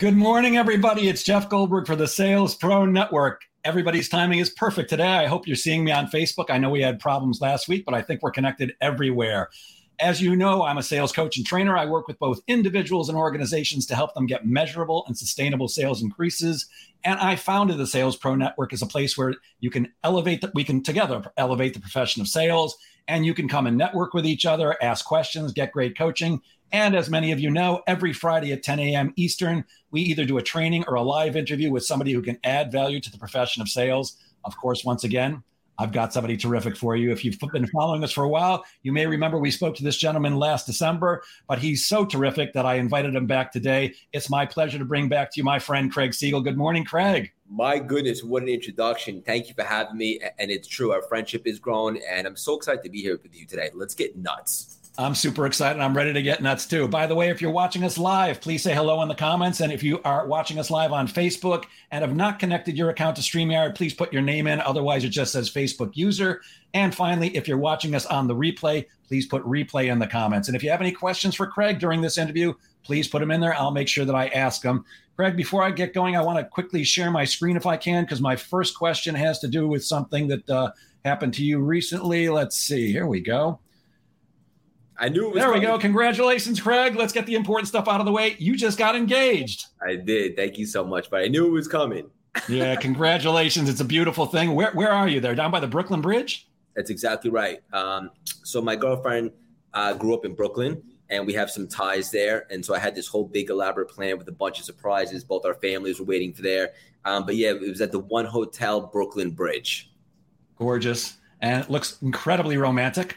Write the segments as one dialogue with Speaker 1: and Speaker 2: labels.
Speaker 1: Good morning, everybody. It's Jeff Goldberg for the Sales Pro Network. Everybody's timing is perfect today. I hope you're seeing me on Facebook. I know we had problems last week, but I think we're connected everywhere. As you know, I'm a sales coach and trainer. I work with both individuals and organizations to help them get measurable and sustainable sales increases. And I founded the Sales Pro Network as a place where you can elevate that we can together elevate the profession of sales and you can come and network with each other, ask questions, get great coaching. And as many of you know, every Friday at 10 a.m. Eastern, we either do a training or a live interview with somebody who can add value to the profession of sales. Of course, once again, I've got somebody terrific for you. If you've been following us for a while, you may remember we spoke to this gentleman last December, but he's so terrific that I invited him back today. It's my pleasure to bring back to you my friend Craig Siegel. Good morning, Craig.
Speaker 2: My goodness, what an introduction. Thank you for having me. And it's true, our friendship is grown, and I'm so excited to be here with you today. Let's get nuts.
Speaker 1: I'm super excited. I'm ready to get nuts too. By the way, if you're watching us live, please say hello in the comments. And if you are watching us live on Facebook and have not connected your account to StreamYard, please put your name in. Otherwise, it just says Facebook user. And finally, if you're watching us on the replay, please put replay in the comments. And if you have any questions for Craig during this interview, please put them in there. I'll make sure that I ask them. Craig, before I get going, I want to quickly share my screen if I can, because my first question has to do with something that uh, happened to you recently. Let's see. Here we go.
Speaker 2: I knew it was.
Speaker 1: There
Speaker 2: coming.
Speaker 1: we go. Congratulations, Craig. Let's get the important stuff out of the way. You just got engaged.
Speaker 2: I did. Thank you so much. But I knew it was coming.
Speaker 1: yeah, congratulations. It's a beautiful thing. Where where are you there? Down by the Brooklyn Bridge?
Speaker 2: That's exactly right. Um, so my girlfriend uh, grew up in Brooklyn, and we have some ties there. And so I had this whole big elaborate plan with a bunch of surprises. Both our families were waiting for there. Um, but yeah, it was at the One Hotel Brooklyn Bridge.
Speaker 1: Gorgeous, and it looks incredibly romantic.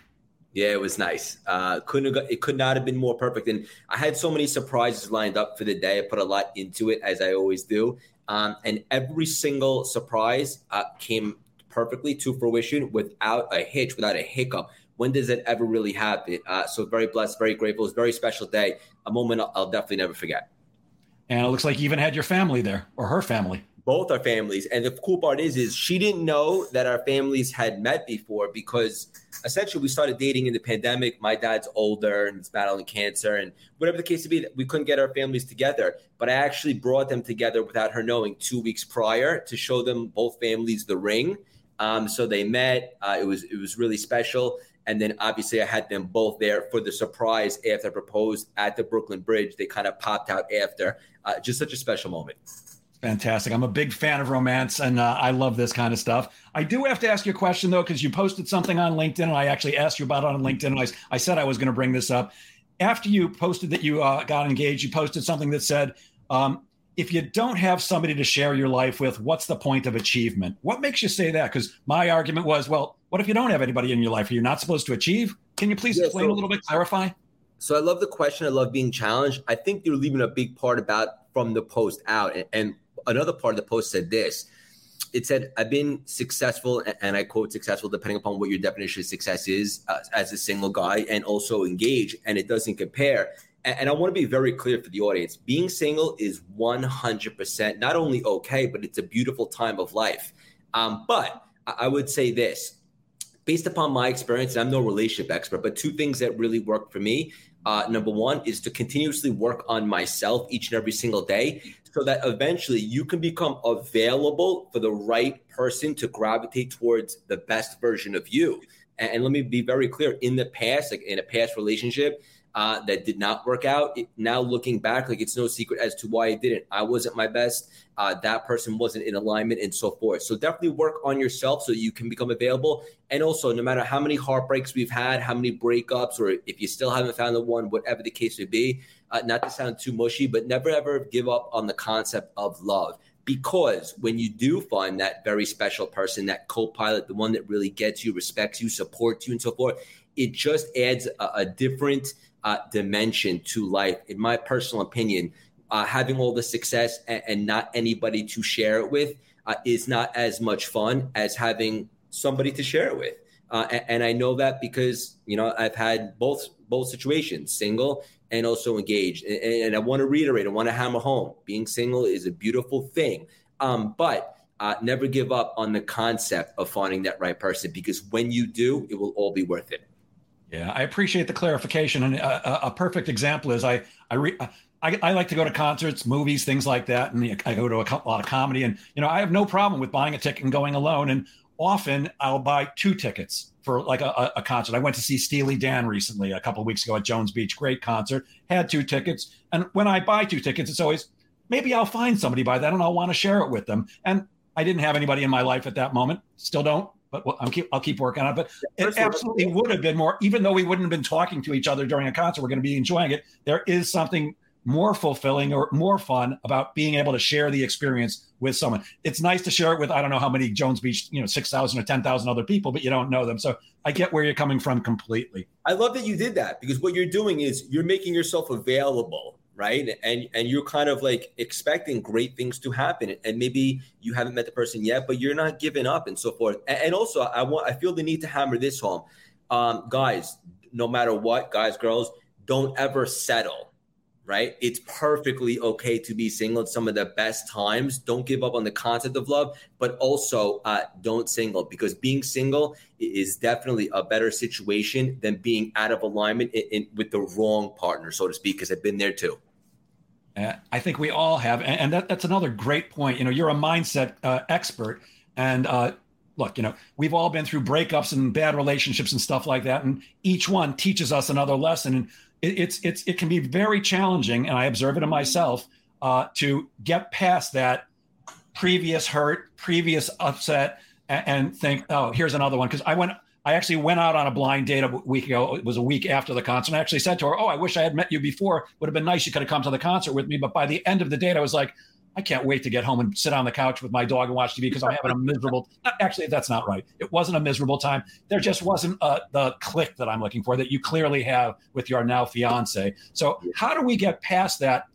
Speaker 2: Yeah, it was nice. Uh, couldn't have, it could not have been more perfect. And I had so many surprises lined up for the day. I put a lot into it, as I always do. Um, and every single surprise uh, came perfectly to fruition without a hitch, without a hiccup. When does it ever really happen? Uh, so very blessed, very grateful. It was a very special day, a moment I'll, I'll definitely never forget.
Speaker 1: And it looks like you even had your family there, or her family
Speaker 2: both our families. And the cool part is, is she didn't know that our families had met before because essentially we started dating in the pandemic. My dad's older and he's battling cancer, and whatever the case to be, we couldn't get our families together. But I actually brought them together without her knowing two weeks prior to show them both families the ring. Um, so they met. Uh, it was it was really special. And then obviously I had them both there for the surprise after I proposed at the Brooklyn Bridge. They kind of popped out after. Uh, just such a special moment.
Speaker 1: Fantastic. I'm a big fan of romance and uh, I love this kind of stuff. I do have to ask you a question though, because you posted something on LinkedIn and I actually asked you about it on LinkedIn. And I, I said I was going to bring this up. After you posted that you uh, got engaged, you posted something that said, um, if you don't have somebody to share your life with, what's the point of achievement? What makes you say that? Because my argument was, well, what if you don't have anybody in your life? Are you not supposed to achieve? Can you please yeah, explain so, a little bit, clarify?
Speaker 2: So I love the question. I love being challenged. I think you're leaving a big part about from the post out. And, and another part of the post said this. It said, I've been successful, and I quote successful, depending upon what your definition of success is uh, as a single guy, and also engage, and it doesn't compare. And, and I want to be very clear for the audience being single is 100% not only okay, but it's a beautiful time of life. Um, but I would say this based upon my experience, and I'm no relationship expert, but two things that really work for me. Uh, number one is to continuously work on myself each and every single day so that eventually you can become available for the right person to gravitate towards the best version of you. And, and let me be very clear in the past, like in a past relationship, uh, that did not work out. It, now looking back, like it's no secret as to why it didn't. I wasn't my best. Uh, that person wasn't in alignment, and so forth. So definitely work on yourself so you can become available. And also, no matter how many heartbreaks we've had, how many breakups, or if you still haven't found the one, whatever the case may be, uh, not to sound too mushy, but never ever give up on the concept of love. Because when you do find that very special person, that co pilot, the one that really gets you, respects you, supports you, and so forth, it just adds a, a different uh, dimension to life. In my personal opinion, uh, having all the success and, and, not anybody to share it with uh, is not as much fun as having somebody to share it with. Uh, and, and, I know that because you know I've had both both situations, single and also engaged. And, and I want to reiterate, I want to hammer home: being single is a beautiful thing, um, but uh, never give up on the concept of finding that right person because when you do, it will all be worth it.
Speaker 1: Yeah, I appreciate the clarification, and a, a perfect example is I I re, I, I, like to go to concerts, movies, things like that, and I go to a, a lot of comedy. And you know, I have no problem with buying a ticket and going alone. And often I'll buy two tickets for like a, a, concert. I went to see Steely Dan recently a couple of weeks ago at Jones Beach. Great concert. Had two tickets, and when I buy two tickets, it's always maybe I'll find somebody by then and I'll want to share it with them. And I didn't have anybody in my life at that moment. Still don't, but I'm keep, I'll keep working on it. But it absolutely would have been more, even though we wouldn't have been talking to each other during a concert. We're going to be enjoying it. There is something more fulfilling or more fun about being able to share the experience with someone. It's nice to share it with I don't know how many Jones Beach, you know, 6,000 or 10,000 other people, but you don't know them. So I get where you're coming from completely.
Speaker 2: I love that you did that because what you're doing is you're making yourself available, right? And and you're kind of like expecting great things to happen and maybe you haven't met the person yet, but you're not giving up and so forth. And also I want I feel the need to hammer this home. Um, guys, no matter what, guys, girls, don't ever settle right? It's perfectly okay to be single at some of the best times. Don't give up on the concept of love, but also uh, don't single because being single is definitely a better situation than being out of alignment in, in, with the wrong partner, so to speak, because I've been there too.
Speaker 1: Uh, I think we all have. And, and that, that's another great point. You know, you're a mindset uh, expert. And uh, look, you know, we've all been through breakups and bad relationships and stuff like that. And each one teaches us another lesson. And it, it's it's it can be very challenging, and I observe it in myself uh, to get past that previous hurt, previous upset, and, and think, oh, here's another one. Because I went, I actually went out on a blind date a week ago. It was a week after the concert. And I actually said to her, "Oh, I wish I had met you before. Would have been nice. You could have come to the concert with me." But by the end of the date, I was like, I can't wait to get home and sit on the couch with my dog and watch TV because I'm having a miserable. Actually, that's not right. It wasn't a miserable time. There just wasn't uh, the click that I'm looking for that you clearly have with your now fiance. So, how do we get past that?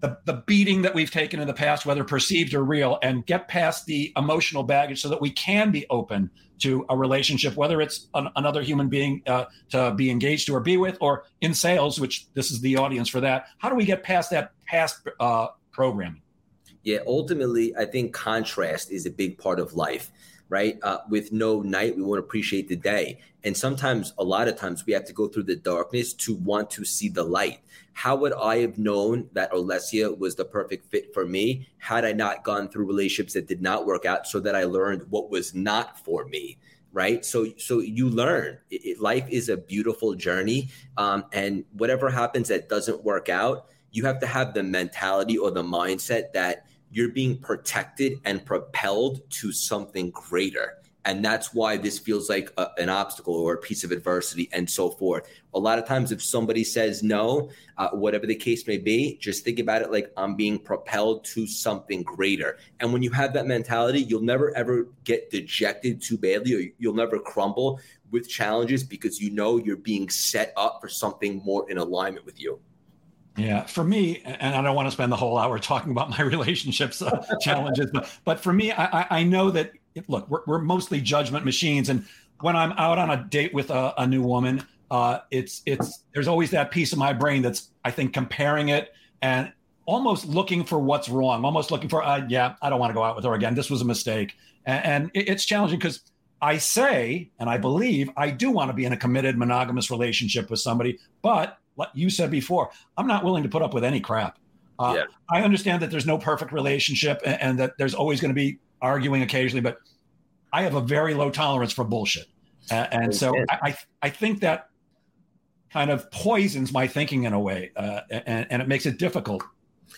Speaker 1: The, the beating that we've taken in the past, whether perceived or real, and get past the emotional baggage so that we can be open to a relationship, whether it's an, another human being uh, to be engaged to or be with, or in sales, which this is the audience for that. How do we get past that past uh, programming?
Speaker 2: Yeah, ultimately, I think contrast is a big part of life, right? Uh, with no night, we won't appreciate the day. And sometimes, a lot of times, we have to go through the darkness to want to see the light. How would I have known that Olesia was the perfect fit for me had I not gone through relationships that did not work out so that I learned what was not for me? right so so you learn it, it, life is a beautiful journey um, and whatever happens that doesn't work out you have to have the mentality or the mindset that you're being protected and propelled to something greater. And that's why this feels like a, an obstacle or a piece of adversity and so forth. A lot of times, if somebody says no, uh, whatever the case may be, just think about it like I'm being propelled to something greater. And when you have that mentality, you'll never ever get dejected too badly or you'll never crumble with challenges because you know you're being set up for something more in alignment with you.
Speaker 1: Yeah, for me, and I don't want to spend the whole hour talking about my relationships uh, challenges, but but for me, I, I know that look, we're, we're mostly judgment machines, and when I'm out on a date with a, a new woman, uh, it's it's there's always that piece of my brain that's I think comparing it and almost looking for what's wrong, almost looking for uh, yeah, I don't want to go out with her again. This was a mistake, and, and it, it's challenging because I say and I believe I do want to be in a committed monogamous relationship with somebody, but like you said before, I'm not willing to put up with any crap. Uh, yeah. I understand that there's no perfect relationship and, and that there's always going to be arguing occasionally, but I have a very low tolerance for bullshit. Uh, and so I, I think that kind of poisons my thinking in a way, uh, and, and, it makes it difficult.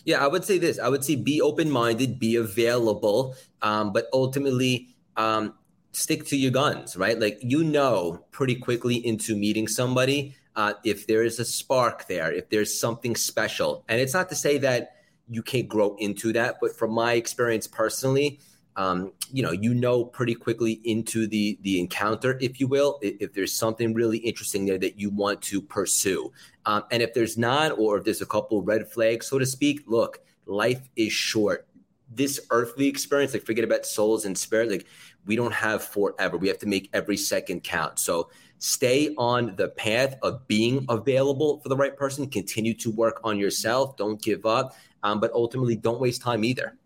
Speaker 2: Yeah, I would say this. I would say be open minded, be available, um, but ultimately um, stick to your guns, right? Like you know pretty quickly into meeting somebody uh, if there is a spark there, if there's something special. And it's not to say that you can't grow into that, but from my experience personally, um, you know, you know pretty quickly into the the encounter, if you will, if, if there's something really interesting there that you want to pursue. Um, and if there's not, or if there's a couple red flags, so to speak, look, life is short. This earthly experience, like forget about souls and spirit, like we don't have forever. We have to make every second count. So stay on the path of being available for the right person. Continue to work on yourself. Don't give up. Um, but ultimately, don't waste time either.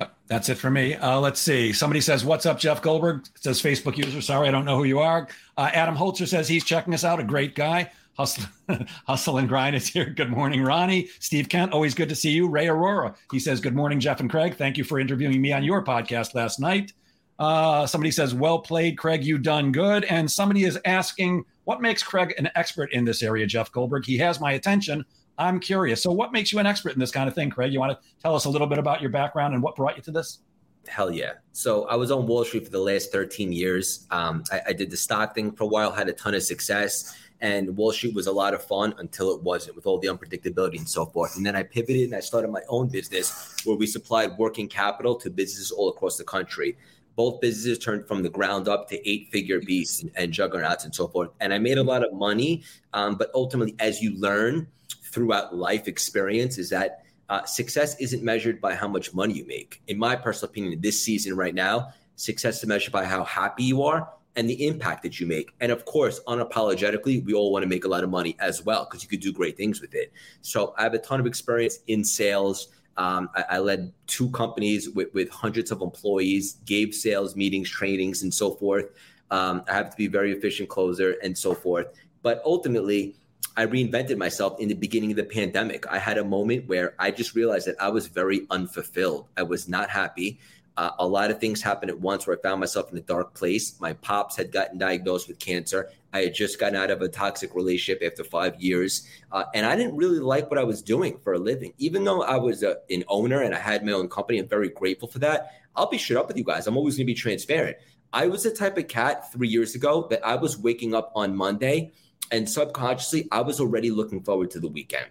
Speaker 1: Yep, that's it for me. Uh, let's see. Somebody says, "What's up, Jeff Goldberg?" Says Facebook user. Sorry, I don't know who you are. Uh, Adam Holzer says he's checking us out. A great guy. Hustle, Hustle and Grind is here. Good morning, Ronnie. Steve Kent, always good to see you. Ray Aurora, he says, Good morning, Jeff and Craig. Thank you for interviewing me on your podcast last night. Uh, somebody says, Well played, Craig. You done good. And somebody is asking, What makes Craig an expert in this area, Jeff Goldberg? He has my attention. I'm curious. So, what makes you an expert in this kind of thing, Craig? You want to tell us a little bit about your background and what brought you to this?
Speaker 2: Hell yeah. So I was on Wall Street for the last 13 years. Um, I, I, did the stock thing for a while, had a ton of success, and Wall Street was a lot of fun until it wasn't with all the unpredictability and so forth. And then I pivoted and I started my own business where we supplied working capital to businesses all across the country. Both businesses turned from the ground up to eight figure beasts and, and juggernauts and so forth. And I made a lot of money. Um, but ultimately, as you learn throughout life experience, is that uh, success isn't measured by how much money you make. In my personal opinion, this season right now, success is measured by how happy you are and the impact that you make. And of course, unapologetically, we all want to make a lot of money as well because you could do great things with it. So I have a ton of experience in sales. Um, I, I, led two companies with, with, hundreds of employees, gave sales meetings, trainings, and so forth. Um, I have to be very efficient closer and so forth. But ultimately, I reinvented myself in the beginning of the pandemic. I had a moment where I just realized that I was very unfulfilled. I was not happy. Uh, a lot of things happened at once where I found myself in a dark place. My pops had gotten diagnosed with cancer. I had just gotten out of a toxic relationship after five years. Uh, and I didn't really like what I was doing for a living. Even though I was a, an owner and I had my own company, I'm very grateful for that. I'll be straight up with you guys. I'm always going to be transparent. I was the type of cat three years ago that I was waking up on Monday and subconsciously, I was already looking forward to the weekend.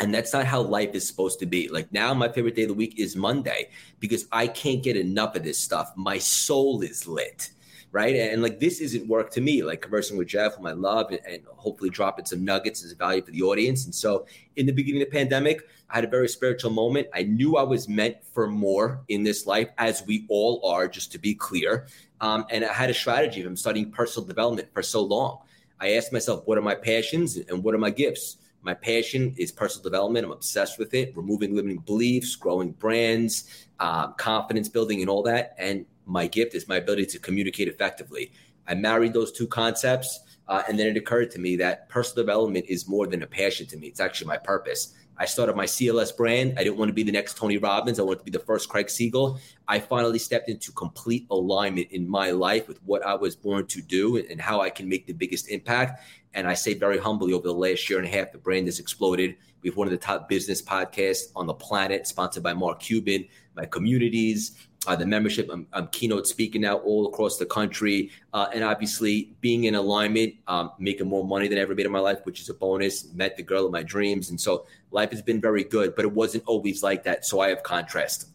Speaker 2: And that's not how life is supposed to be. Like now, my favorite day of the week is Monday because I can't get enough of this stuff. My soul is lit right? And like this isn't work to me, like conversing with Jeff, whom I love, and, and, hopefully dropping some nuggets as a value for the audience. And so in the beginning of the pandemic, I had a very spiritual moment. I knew I was meant for more in this life, as we all are, just to be clear. Um, and I had a strategy. I'm studying personal development for so long. I asked myself, what are my passions and what are my gifts? My passion is personal development. I'm obsessed with it, removing limiting beliefs, growing brands, uh, confidence building, and all that. And my gift is my ability to communicate effectively. I married those two concepts. Uh, and then it occurred to me that personal development is more than a passion to me. It's actually my purpose. I started my CLS brand. I didn't want to be the next Tony Robbins. I wanted to be the first Craig Siegel. I finally stepped into complete alignment in my life with what I was born to do and how I can make the biggest impact. And I say very humbly, over the last year and a half, the brand has exploded. We have one of the top business podcasts on the planet, sponsored by Mark Cuban. My communities, uh, the membership. I'm, I'm, keynote speaking now all across the country, uh, and obviously being in alignment, um, making more money than I ever made in my life, which is a bonus. Met the girl of my dreams, and so life has been very good, but it wasn't always like that. So I have contrast.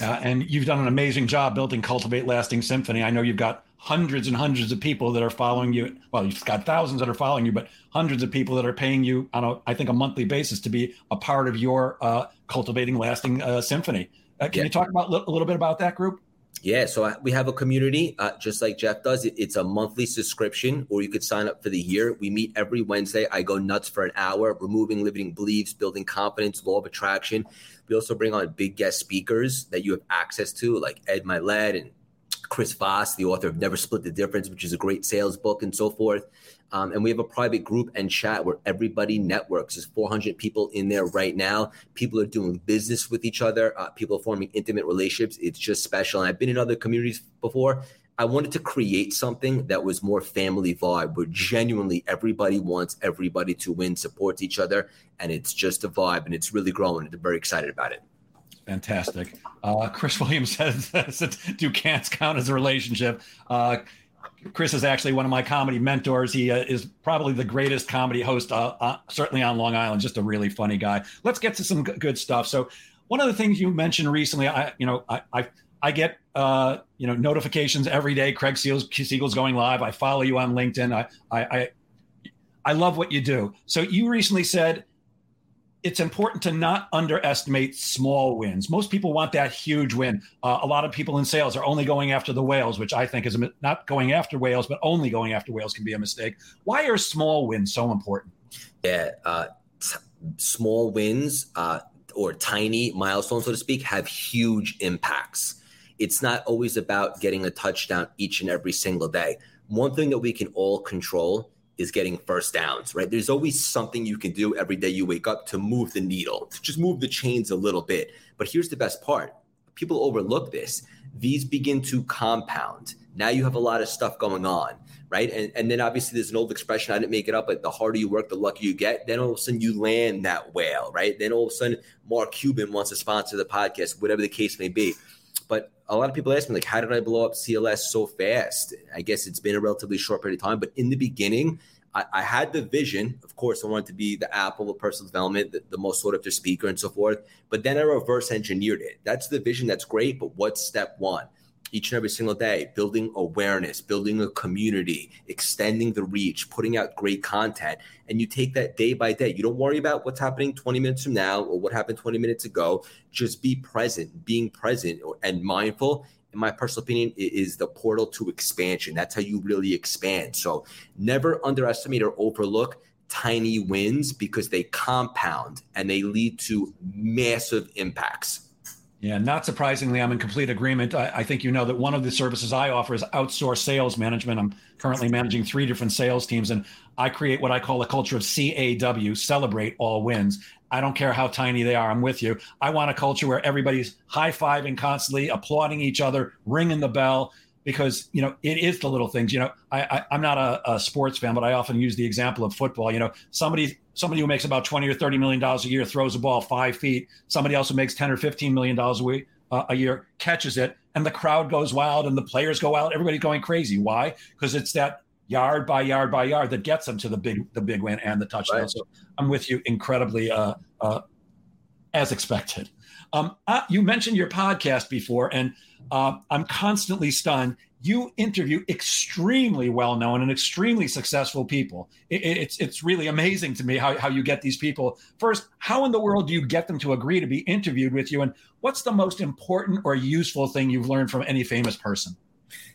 Speaker 1: Uh, and you've done an amazing job building Cultivate Lasting Symphony. I know you've got hundreds and hundreds of people that are following you. Well, you've got thousands that are following you, but hundreds of people that are paying you on a, I think, a monthly basis to be a part of your uh, Cultivating Lasting uh, Symphony. Uh, can yeah. you talk about a little bit about that group?
Speaker 2: Yeah, so we have a community uh, just like Jeff does. it's a monthly subscription, or you could sign up for the year. We meet every Wednesday. I go nuts for an hour, removing limiting beliefs, building confidence, law of attraction. We also bring on big guest speakers that you have access to, like Ed Mylett and Chris Voss, the author of Never Split the Difference, which is a great sales book and so forth. Um, and we have a private group and chat where everybody networks. There's 400 people in there right now. People are doing business with each other. Uh, people are forming intimate relationships. It's just special. And I've been in other communities before. I wanted to create something that was more family vibe, where genuinely everybody wants everybody to win, supports each other, and it's just a vibe, and it's really growing. I'm very excited about it.
Speaker 1: Fantastic. Uh, Chris Williams says, "Do cats count as a relationship?" Uh, Chris is actually one of my comedy mentors. He uh, is probably the greatest comedy host, uh, uh, certainly on Long Island. Just a really funny guy. Let's get to some good stuff. So, one of the things you mentioned recently, I, you know, I, I, I get, uh, you know, notifications every day. Craig Seals Siegel's going live. I follow you on LinkedIn. I, I, I, I love what you do. So, you recently said it's important to not underestimate small wins. Most people want that huge win. Uh, a lot of people in sales are only going after the whales, which I think is not going after whales, but only going after whales can be a mistake. Why are small wins so important?
Speaker 2: Yeah, uh, t- small wins uh, or tiny milestones, so to speak, have huge impacts. It's not always about getting a touchdown each and every single day. One thing that we can all control is getting first downs, right? There's always something you can do every day you wake up to move the needle, to just move the chains a little bit. But here's the best part people overlook this. These begin to compound. Now you have a lot of stuff going on, right? And, and then obviously there's an old expression, I didn't make it up, but the harder you work, the luckier you get. Then all of a sudden you land that whale, right? Then all of a sudden Mark Cuban wants to sponsor the podcast, whatever the case may be. But a lot of people ask me, like, how did I blow up CLS so fast? I guess it's been a relatively short period of time, but in the beginning, I, I, had the vision. Of course, I wanted to be the Apple of personal development, the, the most sought after speaker, and so forth. But then I reverse engineered it. That's the vision. That's great. But what's step one? Each and every single day, building awareness, building a community, extending the reach, putting out great content. And you take that day by day. You don't worry about what's happening 20 minutes from now or what happened 20 minutes ago. Just be present, being present and mindful in my personal opinion, is the portal to expansion. That's how you really expand. So never underestimate or overlook tiny wins because they compound and they lead to massive impacts.
Speaker 1: Yeah, not surprisingly, I'm in complete agreement. I, I, think you know that one of the services I offer is outsourced sales management. I'm currently managing three different sales teams, and I create what I call a culture of CAW, celebrate all wins. I don't care how tiny they are. I'm with you. I want a culture where everybody's high fiving constantly, applauding each other, ringing the bell, because you know it is the little things. You know, I, I am not a, a, sports fan, but I often use the example of football. You know, somebody somebody who makes about twenty or thirty million dollars a year throws a ball five feet. Somebody else who makes ten or fifteen million dollars a week uh, a year catches it, and the crowd goes wild, and the players go out. Everybody's going crazy. Why? Because it's that yard by yard by yard that gets them to the big the big win and the touchdown. Right. So I'm with you incredibly uh, uh, as expected. Um, uh, you mentioned your podcast before, and uh, I'm constantly stunned. You interview extremely well known and extremely successful people. It, it's it's really amazing to me how, how you get these people. First, how in the world do you get them to agree to be interviewed with you? And what's the most important or useful thing you've learned from any famous person?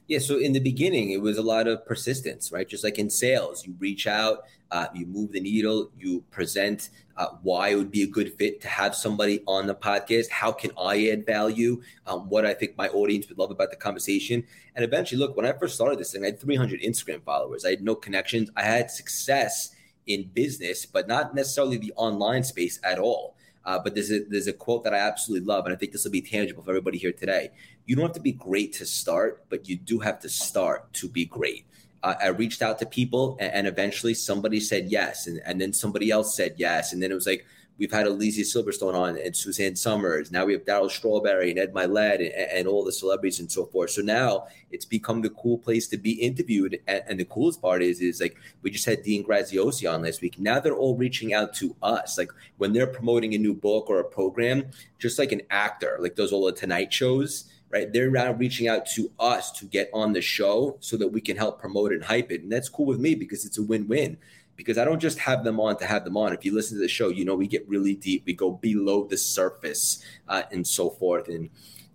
Speaker 2: Yeah, so in the beginning, it was a lot of persistence, right? Just like in sales, you reach out, uh, you move the needle, you present uh, why it would be a good fit to have somebody on the podcast. How can I add value? Um, what I think my audience would love about the conversation. And eventually, look, when I first started this thing, I had 300 Instagram followers. I had no connections. I had success in business, but not necessarily the online space at all. Uh, but there's a there's a quote that I absolutely love, and I think this will be tangible for everybody here today. You don't have to be great to start, but you do have to start to be great. I reached out to people, and, and, eventually somebody said yes, and, and then somebody else said yes, and then it was like, We've had Alicia Silverstone on and Suzanne Somers. Now we have Darryl Strawberry and Ed Mylett and, and, all the celebrities and so forth. So now it's become the cool place to be interviewed. And, and, the coolest part is, is like we just had Dean Graziosi on last week. Now they're all reaching out to us. Like when they're promoting a new book or a program, just like an actor, like those all the Tonight shows right? They're now reaching out to us to get on the show so that we can help promote and hype it. And that's cool with me because it's a win win because I don't just have them on to have them on. If you listen to the show, you know we get really deep. We go below the surface uh, and so forth. And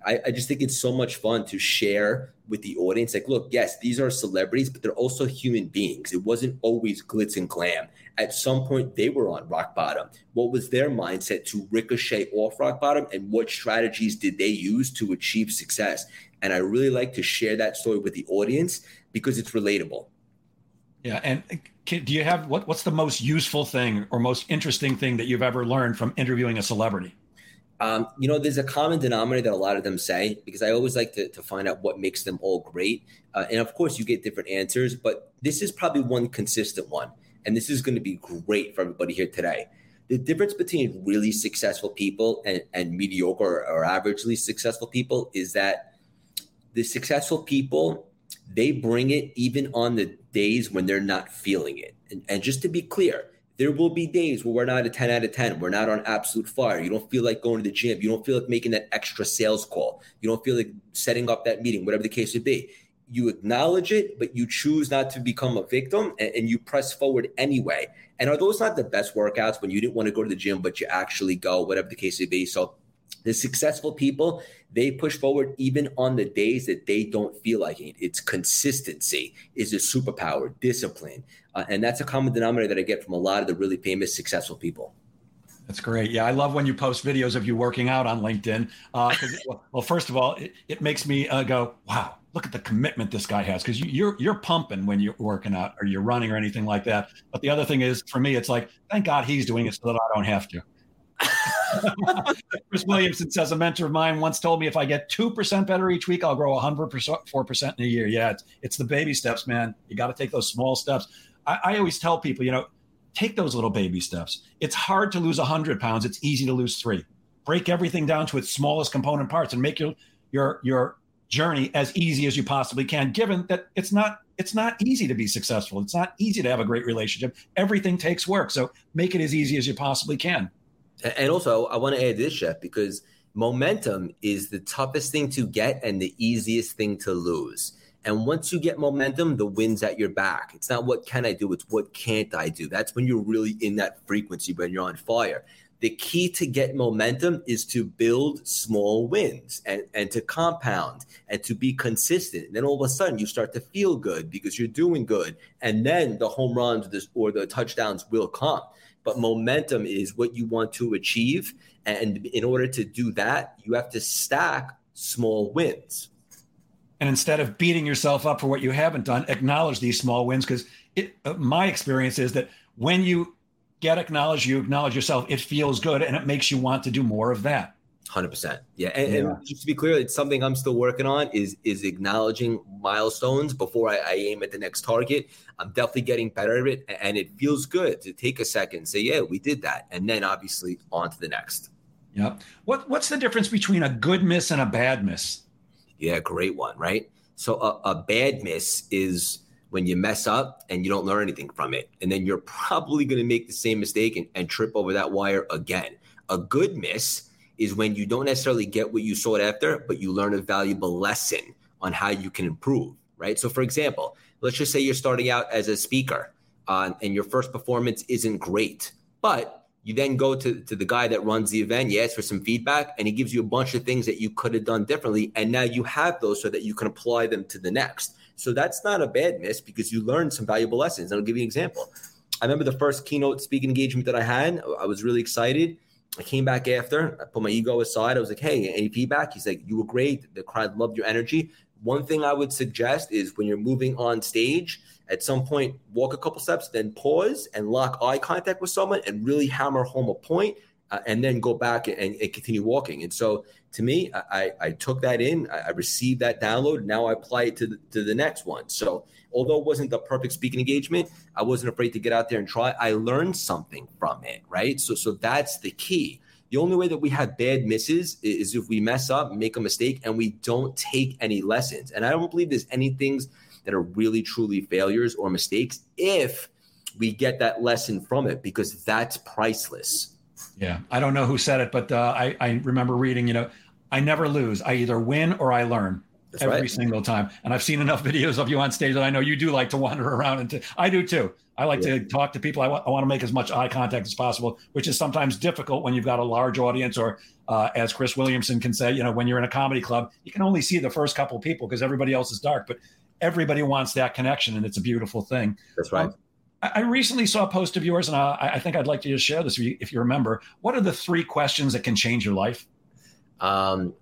Speaker 2: I, I, just think it's so much fun to share with the audience. Like, look, yes, these are celebrities, but they're also human beings. It wasn't always glitz and glam. At some point, they were on rock bottom. What was their mindset to ricochet off rock bottom, and what strategies did they use to achieve success? And I really like to share that story with the audience because it's relatable.
Speaker 1: Yeah, and uh, can, do you have what, what's the most useful thing or most interesting thing that you've ever learned from interviewing a celebrity?
Speaker 2: Um, you know, there's a common denominator that a lot of them say because I always like to, to find out what makes them all great. Uh, and of course, you get different answers, but this is probably one consistent one. And this is going to be great for everybody here today. The difference between really successful people and, and mediocre or averagely successful people is that the successful people they bring it even on the days when they're not feeling it. And, and just to be clear, there will be days where we're not a 10 out of 10. We're not on absolute fire. You don't feel like going to the gym. You don't feel like making that extra sales call. You don't feel like setting up that meeting, whatever the case would be. You acknowledge it, but you choose not to become a victim and, and you press forward anyway. And are those not the best workouts when you didn't want to go to the gym, but you actually go, whatever the case may be? So the successful people, they push forward even on the days that they don't feel like it. It's consistency is a superpower, discipline. Uh, and that's a common denominator that I get from a lot of the really famous, successful people.
Speaker 1: That's great. Yeah, I love when you post videos of you working out on LinkedIn. Uh, well, first of all, it, it makes me uh, go, wow, look at the commitment this guy has because you, you're you're pumping when you're working out or you're running or anything like that. But the other thing is, for me, it's like thank God he's doing it so that I don't have to. Chris Williamson says a mentor of mine once told me if I get two percent better each week, I'll grow hundred percent, four percent in a year. Yeah, it's, it's the baby steps, man. You got to take those small steps. I, I always tell people, you know, take those little baby steps. It's hard to lose hundred pounds. It's easy to lose three. Break everything down to its smallest component parts and make your your your journey as easy as you possibly can given that it's not it's not easy to be successful it's not easy to have a great relationship everything takes work so make it as easy as you possibly can
Speaker 2: and also i want to add this Jeff because momentum is the toughest thing to get and the easiest thing to lose and once you get momentum the wind's at your back it's not what can i do it's what can't i do that's when you're really in that frequency when you're on fire the key to get momentum is to build small wins and, and to compound and to be consistent. And then all of a sudden you start to feel good because you're doing good. And then the home runs or the touchdowns will come. But momentum is what you want to achieve. And in order to do that, you have to stack small wins.
Speaker 1: And instead of beating yourself up for what you haven't done, acknowledge these small wins because uh, my experience is that when you get acknowledged, you acknowledge yourself, it feels good and it makes you want to do more of that.
Speaker 2: Hundred percent, yeah. And, yeah. and, just to be clear, it's something I'm still working on. Is is acknowledging milestones before I, I, aim at the next target. I'm definitely getting better at it, and it feels good to take a second, say, "Yeah, we did that," and then obviously on to the next.
Speaker 1: Yep. What What's the difference between a good miss and a bad miss?
Speaker 2: Yeah, great one, right? So a, a bad miss is when you mess up and you don't learn anything from it. And then you're probably going to make the same mistake and, and, trip over that wire again. A good miss is when you don't necessarily get what you sought after, but you learn a valuable lesson on how you can improve, right? So, for example, let's just say you're starting out as a speaker uh, and your first performance isn't great, but you then go to, to the guy that runs the event, you ask for some feedback, and he gives you a bunch of things that you could have done differently. And now you have those so that you can apply them to the next. So that's not a bad miss because you learned some valuable lessons. And I'll give you an example. I remember the first keynote speaking engagement that I had. I was really excited. I came back after. I put my ego aside. I was like, "Hey, any feedback?" He's like, "You were great. The crowd loved your energy." One thing I would suggest is when you're moving on stage, at some point, walk a couple steps, then pause and lock eye contact with someone and really hammer home a point, uh, and then go back and, and, continue walking. And so to me, I, I took that in, I, received that download. Now I apply it to the, to the next one. So although it wasn't the perfect speaking engagement, I wasn't afraid to get out there and try. I learned something from it, right? So so that's the key. The only way that we have bad misses is if we mess up, make a mistake, and we don't take any lessons. And I don't believe there's any things that are really truly failures or mistakes if we get that lesson from it because that's priceless.
Speaker 1: Yeah, I don't know who said it, but uh, I, I remember reading, you know, I never lose. I either win or I learn. That's every right. single time. And I've seen enough videos of you on stage that I know you do like to wander around and to, I do too. I like yeah. to talk to people. I, I want to make as much eye contact as possible, which is sometimes difficult when you've got a large audience or uh, as Chris Williamson can say, you know, when you're in a comedy club, you can only see the first couple of people because everybody else is dark, but everybody wants that connection and it's a beautiful thing.
Speaker 2: That's right. Um,
Speaker 1: I recently saw a post of yours, and I, I think I'd like to just share this if you, if you, remember. What are the three questions that can change your life? Um,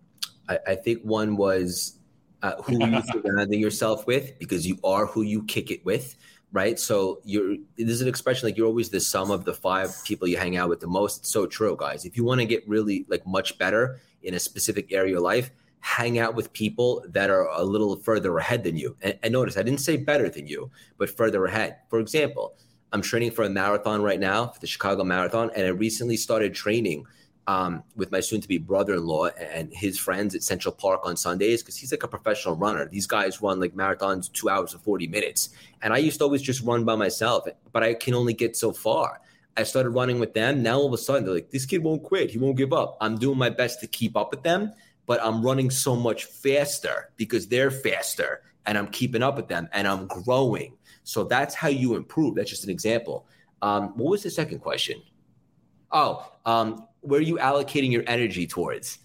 Speaker 2: I, I, think one was uh, who you surrounding yourself with, because you are who you kick it with, right? So you're there's an expression like you're always the sum of the five people you hang out with the most. It's so true, guys. If you want to get really like much better in a specific area of life, hang out with people that are a little further ahead than you. And, and, notice, I didn't say better than you, but further ahead. For example, I'm training for a marathon right now, for the Chicago Marathon, and I recently started training um, with my soon-to-be brother-in-law and his friends at Central Park on Sundays because he's like a professional runner. These guys run like marathons two hours and 40 minutes, and I used to always just run by myself, but I can only get so far. I started running with them. Now all of a sudden they're like, this kid won't quit. He won't give up. I'm doing my best to keep up with them but I'm running so much faster because they're faster and I'm keeping up with them and I'm growing. So that's how you improve. That's just an example. Um, what was the second question? Oh, um, where are you allocating your energy towards?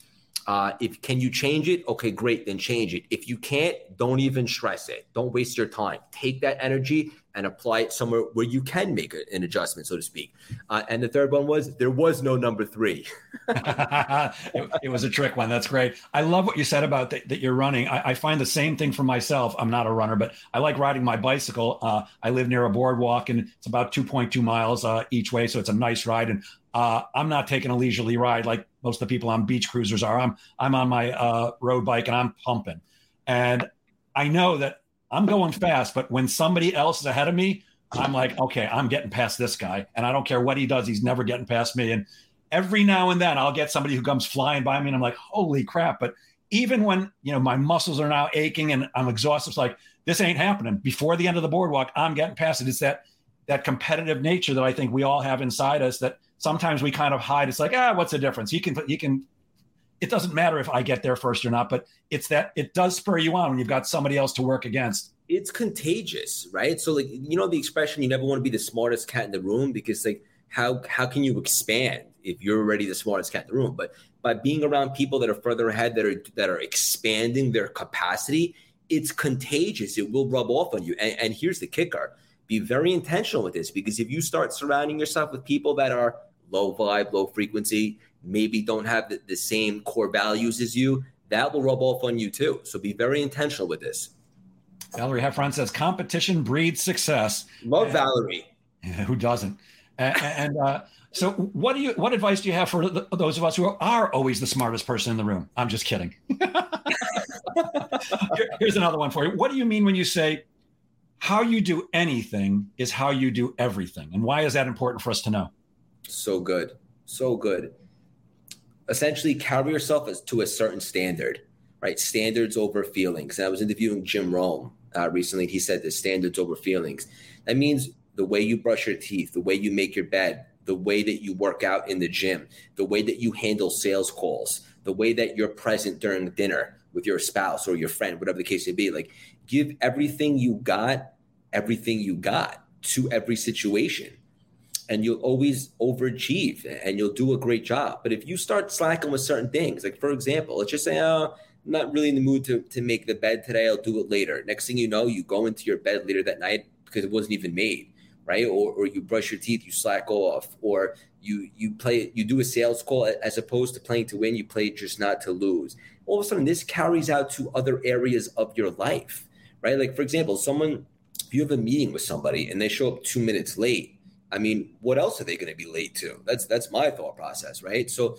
Speaker 2: Uh, if can you change it? Okay, great, then change it. If you can't, don't even stress it. Don't waste your time. Take that energy and apply it somewhere where you can make an adjustment, so to speak. Uh, and the third one was there was no number three.
Speaker 1: it, it, was a trick one. That's great. I love what you said about that, that you're running. I, I, find the same thing for myself. I'm not a runner, but I like riding my bicycle. Uh, I live near a boardwalk and it's about 2.2 miles uh, each way. So it's a nice ride. And uh, I'm not taking a leisurely ride like most of the people on beach cruisers are. I'm, I'm on my uh, road bike and I'm pumping. And I know that I'm going fast, but when somebody else is ahead of me, I'm like, okay, I'm getting past this guy. And I don't care what he does, he's never getting past me. And every now and then I'll get somebody who comes flying by me and I'm like, holy crap. But even when, you know, my muscles are now aching and I'm exhausted, it's like, this ain't happening. Before the end of the boardwalk, I'm getting past it. It's that that competitive nature that I think we all have inside us that sometimes we kind of hide. It's like, ah, what's the difference? He can he can it doesn't matter if I get there first or not, but it's that it does spur you on when you've got somebody else to work against.
Speaker 2: It's contagious, right? So like you know the expression you never want to be the smartest cat in the room because like how how can you expand if you're already the smartest cat in the room? But by being around people that are further ahead that are that are expanding their capacity, it's contagious. It will rub off on you. And, and here's the kicker: be very intentional with this because if you start surrounding yourself with people that are low vibe, low frequency, maybe don't have the, the same core values as you, that will rub off on you too. So be very intentional with this.
Speaker 1: Valerie Heffron says competition breeds success.
Speaker 2: Love and, Valerie.
Speaker 1: Who doesn't? And, and uh, so, what do you? What advice do you have for the, those of us who are always the smartest person in the room? I'm just kidding. Here, here's another one for you. What do you mean when you say how you do anything is how you do everything, and why is that important for us to know?
Speaker 2: So good, so good essentially carry yourself as, to a certain standard, right? Standards over feelings. And I was interviewing Jim Rome uh, recently. He said the standards over feelings. That means the way you brush your teeth, the way you make your bed, the way that you work out in the gym, the way that you handle sales calls, the way that you're present during dinner with your spouse or your friend, whatever the case may be. Like, give everything you got, everything you got to every situation and you'll always overachieve and you'll do a great job. But if you start slacking with certain things, like for example, let's just say, oh, I'm not really in the mood to, to make the bed today, I'll do it later. Next thing you know, you go into your bed later that night because it wasn't even made, right? Or, or you brush your teeth, you slack off, or you you play you do a sales call as opposed to playing to win, you play just not to lose. All of a sudden, this carries out to other areas of your life, right? Like for example, someone you have a meeting with somebody and they show up two minutes late, I mean, what else are they going to be late to? That's that's my thought process, right? So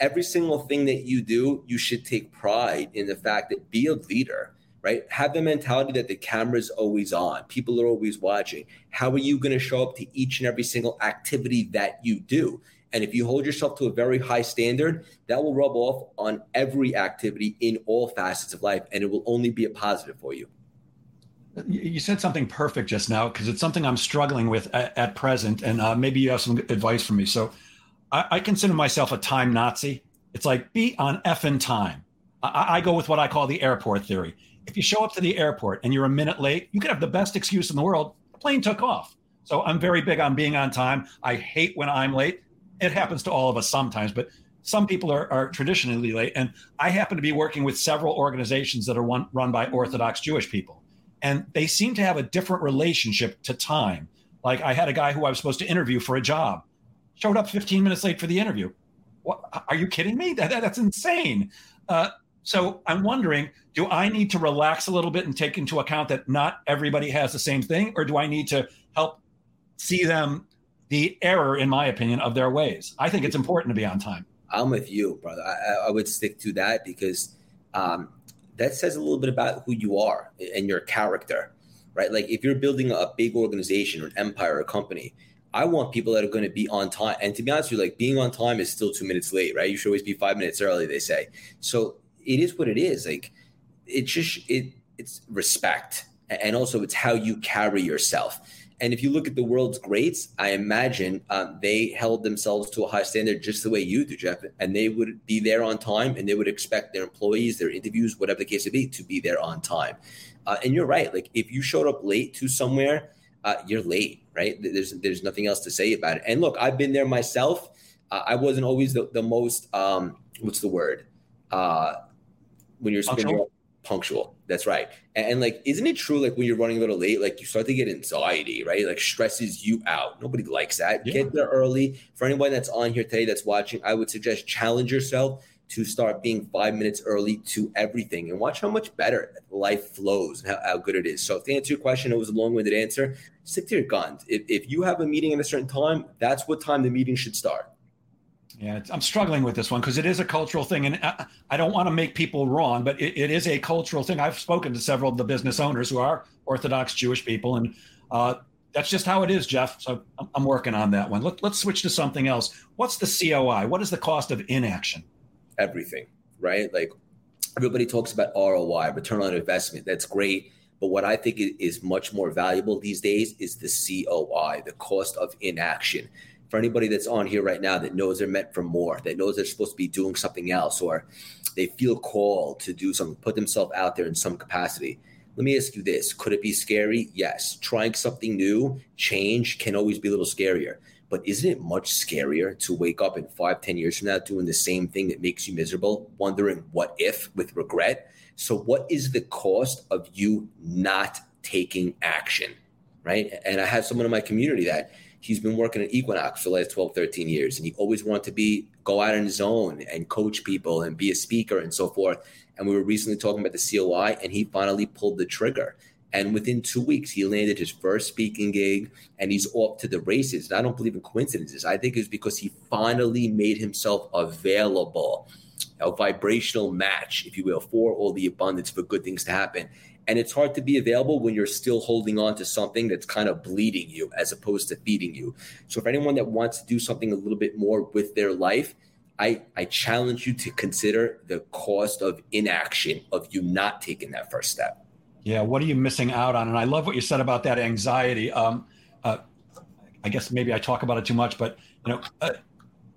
Speaker 2: every single thing that you do, you should take pride in the fact that be a leader, right? Have the mentality that the camera's always on, people are always watching. How are you going to show up to each and every single activity that you do? And if you hold yourself to a very high standard, that will rub off on every activity in all facets of life, and it will only be a positive for you.
Speaker 1: You said something perfect just now because it's something I'm struggling with at, at present, and uh, maybe you have some advice for me. So, I, I, consider myself a time Nazi. It's like be on effing time. I, I, go with what I call the airport theory. If you show up to the airport and you're a minute late, you could have the best excuse in the world. The plane took off. So I'm very big on being on time. I hate when I'm late. It happens to all of us sometimes, but some people are, are traditionally late. And I happen to be working with several organizations that are one, run by Orthodox Jewish people and they seem to have a different relationship to time. Like I had a guy who I was supposed to interview for a job, showed up 15 minutes late for the interview. What, are you kidding me? That, that that's insane. Uh, so I'm wondering, do I need to relax a little bit and take into account that not everybody has the same thing, or do I need to help see them the error, in my opinion, of their ways? I think it's important to be on time.
Speaker 2: I'm with you, brother. I, I would stick to that because um, that says a little bit about who you are and your character, right? Like if you're building a big organization or an empire or a company, I want people that are going to be on time. And to be honest with you, like being on time is still two minutes late, right? You should always be five minutes early, they say. So it is what it is. Like it's just it it's respect. And also it's how you carry yourself. And if you look at the world's greats, I imagine um, they held themselves to a high standard just the way you do, Jeff. And they would be there on time and they would expect their employees, their interviews, whatever the case may be, to be there on time. Uh, and you're right. Like if you showed up late to somewhere, uh, you're late, right? There's there's nothing else to say about it. And look, I've been there myself. Uh, I wasn't always the, the most um, what's the word uh, when you're punctual. Punctual. That's right. And, and, like, isn't it true? Like when you're running a little late, like you start to get anxiety, right? Like stresses you out. Nobody likes that. Yeah. Get there early. For anyone that's on here today that's watching, I would suggest challenge yourself to start being five minutes early to everything and watch how much better life flows and how, how good it is. So, to answer your question, it was a long winded answer. Stick to your guns. If, if you have a meeting at a certain time, that's what time the meeting should start.
Speaker 1: Yeah, I'm struggling with this one because it is a cultural thing, and I, I don't want to make people wrong, but it, it is a cultural thing. I've spoken to several of the business owners who are Orthodox Jewish people, and uh, that's just how it is, Jeff. So I'm working on that one. Let, let's switch to something else. What's the COI? What is the cost of inaction?
Speaker 2: everything, right? Like everybody talks about ROI, return on investment. That's great. But what I think is much more valuable these days is the COI, the cost of inaction. For anybody that's on here right now that knows they're meant for more, that knows they're supposed to be doing something else, or they feel called to do something, put themselves out there in some capacity. Let me ask you this Could it be scary? Yes. Trying something new, change can always be a little scarier. But isn't it much scarier to wake up in five, ten years from now doing the same thing that makes you miserable, wondering what if with regret? So, what is the cost of you not taking action? Right. And I have someone in my community that he's been working at Equinox for the last 12, 13 years, and he always wanted to be go out on his own and coach people and be a speaker and so forth. And we were recently talking about the COI, and he finally pulled the trigger. And within two weeks, he landed his first speaking gig and he's off to the races. And I don't believe in coincidences. I think it's because he finally made himself available, a vibrational match, if you will, for all the abundance for good things to happen. And it's hard to be available when you're still holding on to something that's kind of bleeding you as opposed to feeding you. So, for anyone that wants to do something a little bit more with their life, I, I challenge you to consider the cost of inaction, of you not taking that first step.
Speaker 1: Yeah, what are you missing out on? And I love what you said about that anxiety. Um, uh, I guess maybe I talk about it too much, but you know, uh,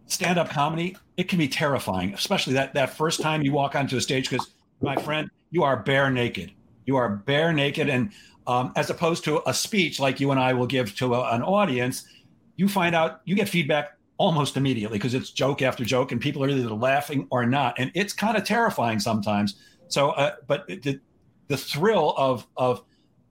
Speaker 1: stand-up comedy it can be terrifying, especially that that first time you walk onto a stage. Because my friend, you are bare naked. You are bare naked, and um, as opposed to a speech like you and I will give to a, an audience, you find out you get feedback almost immediately because it's joke after joke, and people are either laughing or not, and it's kind of terrifying sometimes. So, uh, but the, the thrill of of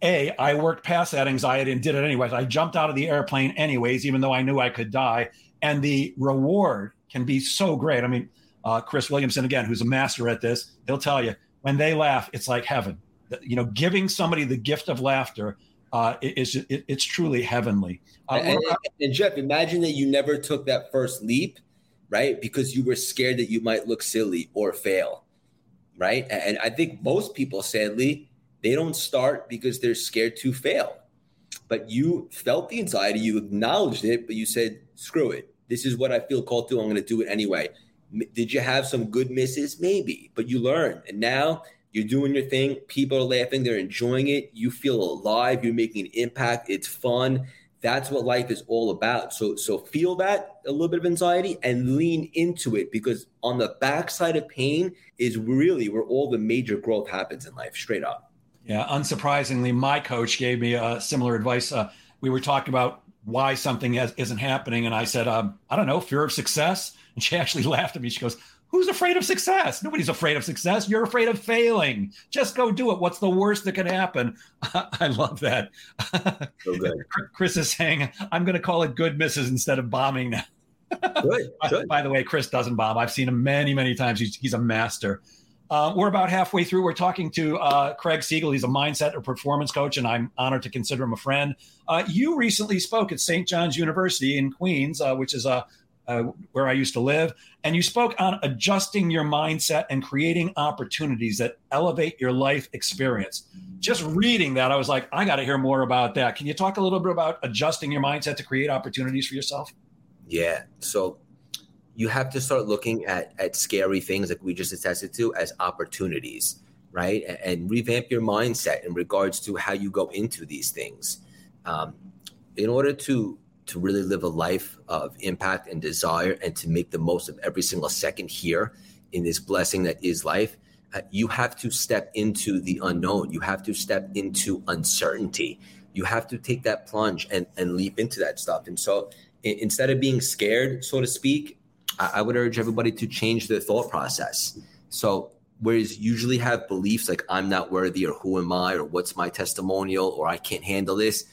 Speaker 1: a I worked past that anxiety and did it anyways. I jumped out of the airplane anyways, even though I knew I could die. And the reward can be so great. I mean, uh, Chris Williamson again, who's a master at this, he'll tell you when they laugh, it's like heaven. You know, giving somebody the gift of laughter uh, is it, it's truly heavenly. Uh,
Speaker 2: and, and, and Jeff, imagine that you never took that first leap, right? Because you were scared that you might look silly or fail right? And I think most people, sadly, they don't start because they're scared to fail. But you felt the anxiety, you acknowledged it, but you said, screw it. This is what I feel called to. I'm going to do it anyway. Did you have some good misses? Maybe, but you learned. And now you're doing your thing. People are laughing, they're enjoying it. You feel alive, you're making an impact. It's fun that's what life is all about. So so feel that a little bit of anxiety and lean into it because on the backside of pain is really where all the major growth happens in life, straight up.
Speaker 1: Yeah, unsurprisingly, my coach gave me uh, similar advice. Uh, we were talking about why something has, isn't happening, and I said, um, I don't know, fear of success. And she actually laughed at me. She goes, Who's afraid of success? Nobody's afraid of success. You're afraid of failing. Just go do it. What's the worst that can happen? I love that. So. Chris is saying, I'm going to call it good misses instead of bombing now. good, good. By the way, Chris doesn't bomb. I've seen him many, many times. He's, he's a master. Uh, we're about halfway through. We're talking to uh, Craig Siegel. He's a mindset or performance coach, and I'm honored to consider him a friend. Uh, you recently spoke at St. John's University in Queens, uh, which is a uh, where I used to live. And you spoke on adjusting your mindset and creating opportunities that elevate your life experience. Just reading that, I was like, I got to hear more about that. Can you talk a little bit about adjusting your mindset to create opportunities for yourself?
Speaker 2: Yeah. So you have to start looking at, at scary things like we just attested to as opportunities, right? And, and revamp your mindset in regards to how you go into these things. Um, in order to to really live a life of impact and desire and to make the most of every single second here in this blessing that is life, uh, you have to step into the unknown. You have to step into uncertainty. You have to take that plunge and, and leap into that stuff. And so instead of being scared, so to speak, I-, I would urge everybody to change their thought process. So whereas usually have beliefs like I'm not worthy or who am I or what's my testimonial or I can't handle this,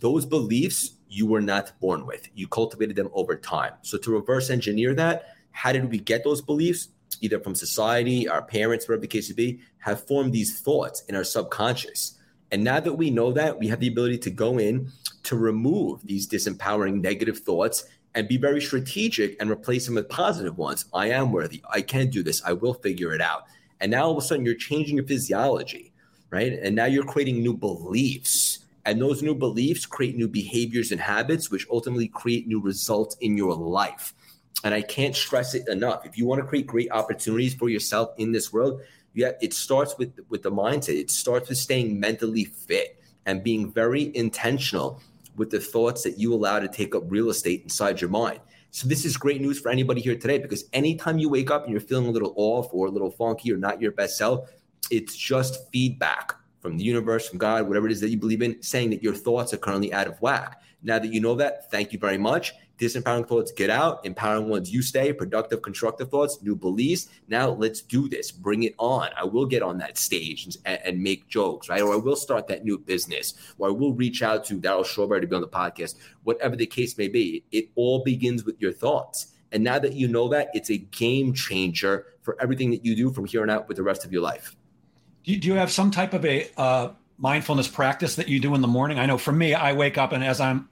Speaker 2: those beliefs you were not born with. You cultivated them over time. So to reverse engineer that, how did we get those beliefs? Either from society, our parents, whatever the case may be, have formed these thoughts in our subconscious. And now that we know that, we have the ability to go in to remove these disempowering negative thoughts and be very strategic and replace them with positive ones. I am worthy. I can do this. I will figure it out. And now all of a sudden you're changing your physiology, right? And now you're creating new beliefs. And those new beliefs create new behaviors and habits, which ultimately create new results in your life. And I can't stress it enough. If you want to create great opportunities for yourself in this world, yeah, it starts with with the mindset. It starts with staying mentally fit and being very intentional with the thoughts that you allow to take up real estate inside your mind. So this is great news for anybody here today because anytime you wake up and you're feeling a little off or a little funky or not your best self, it's just feedback from the universe, from God, whatever it is that you believe in, saying that your thoughts are currently out of whack. Now that you know that, thank you very much. Disempowering thoughts get out, empowering ones you stay, productive, constructive thoughts, new beliefs. Now let's do this. Bring it on. I will get on that stage and, and make jokes, right? Or I will start that new business, or I will reach out to Darryl Strawberry to be on the podcast, whatever the case may be. It all begins with your thoughts. And now that you know that, it's a game changer for everything that you do from here on out with the rest of your life.
Speaker 1: Do you, do you have some type of a uh, mindfulness practice that you do in the morning? I know for me, I wake up and as I'm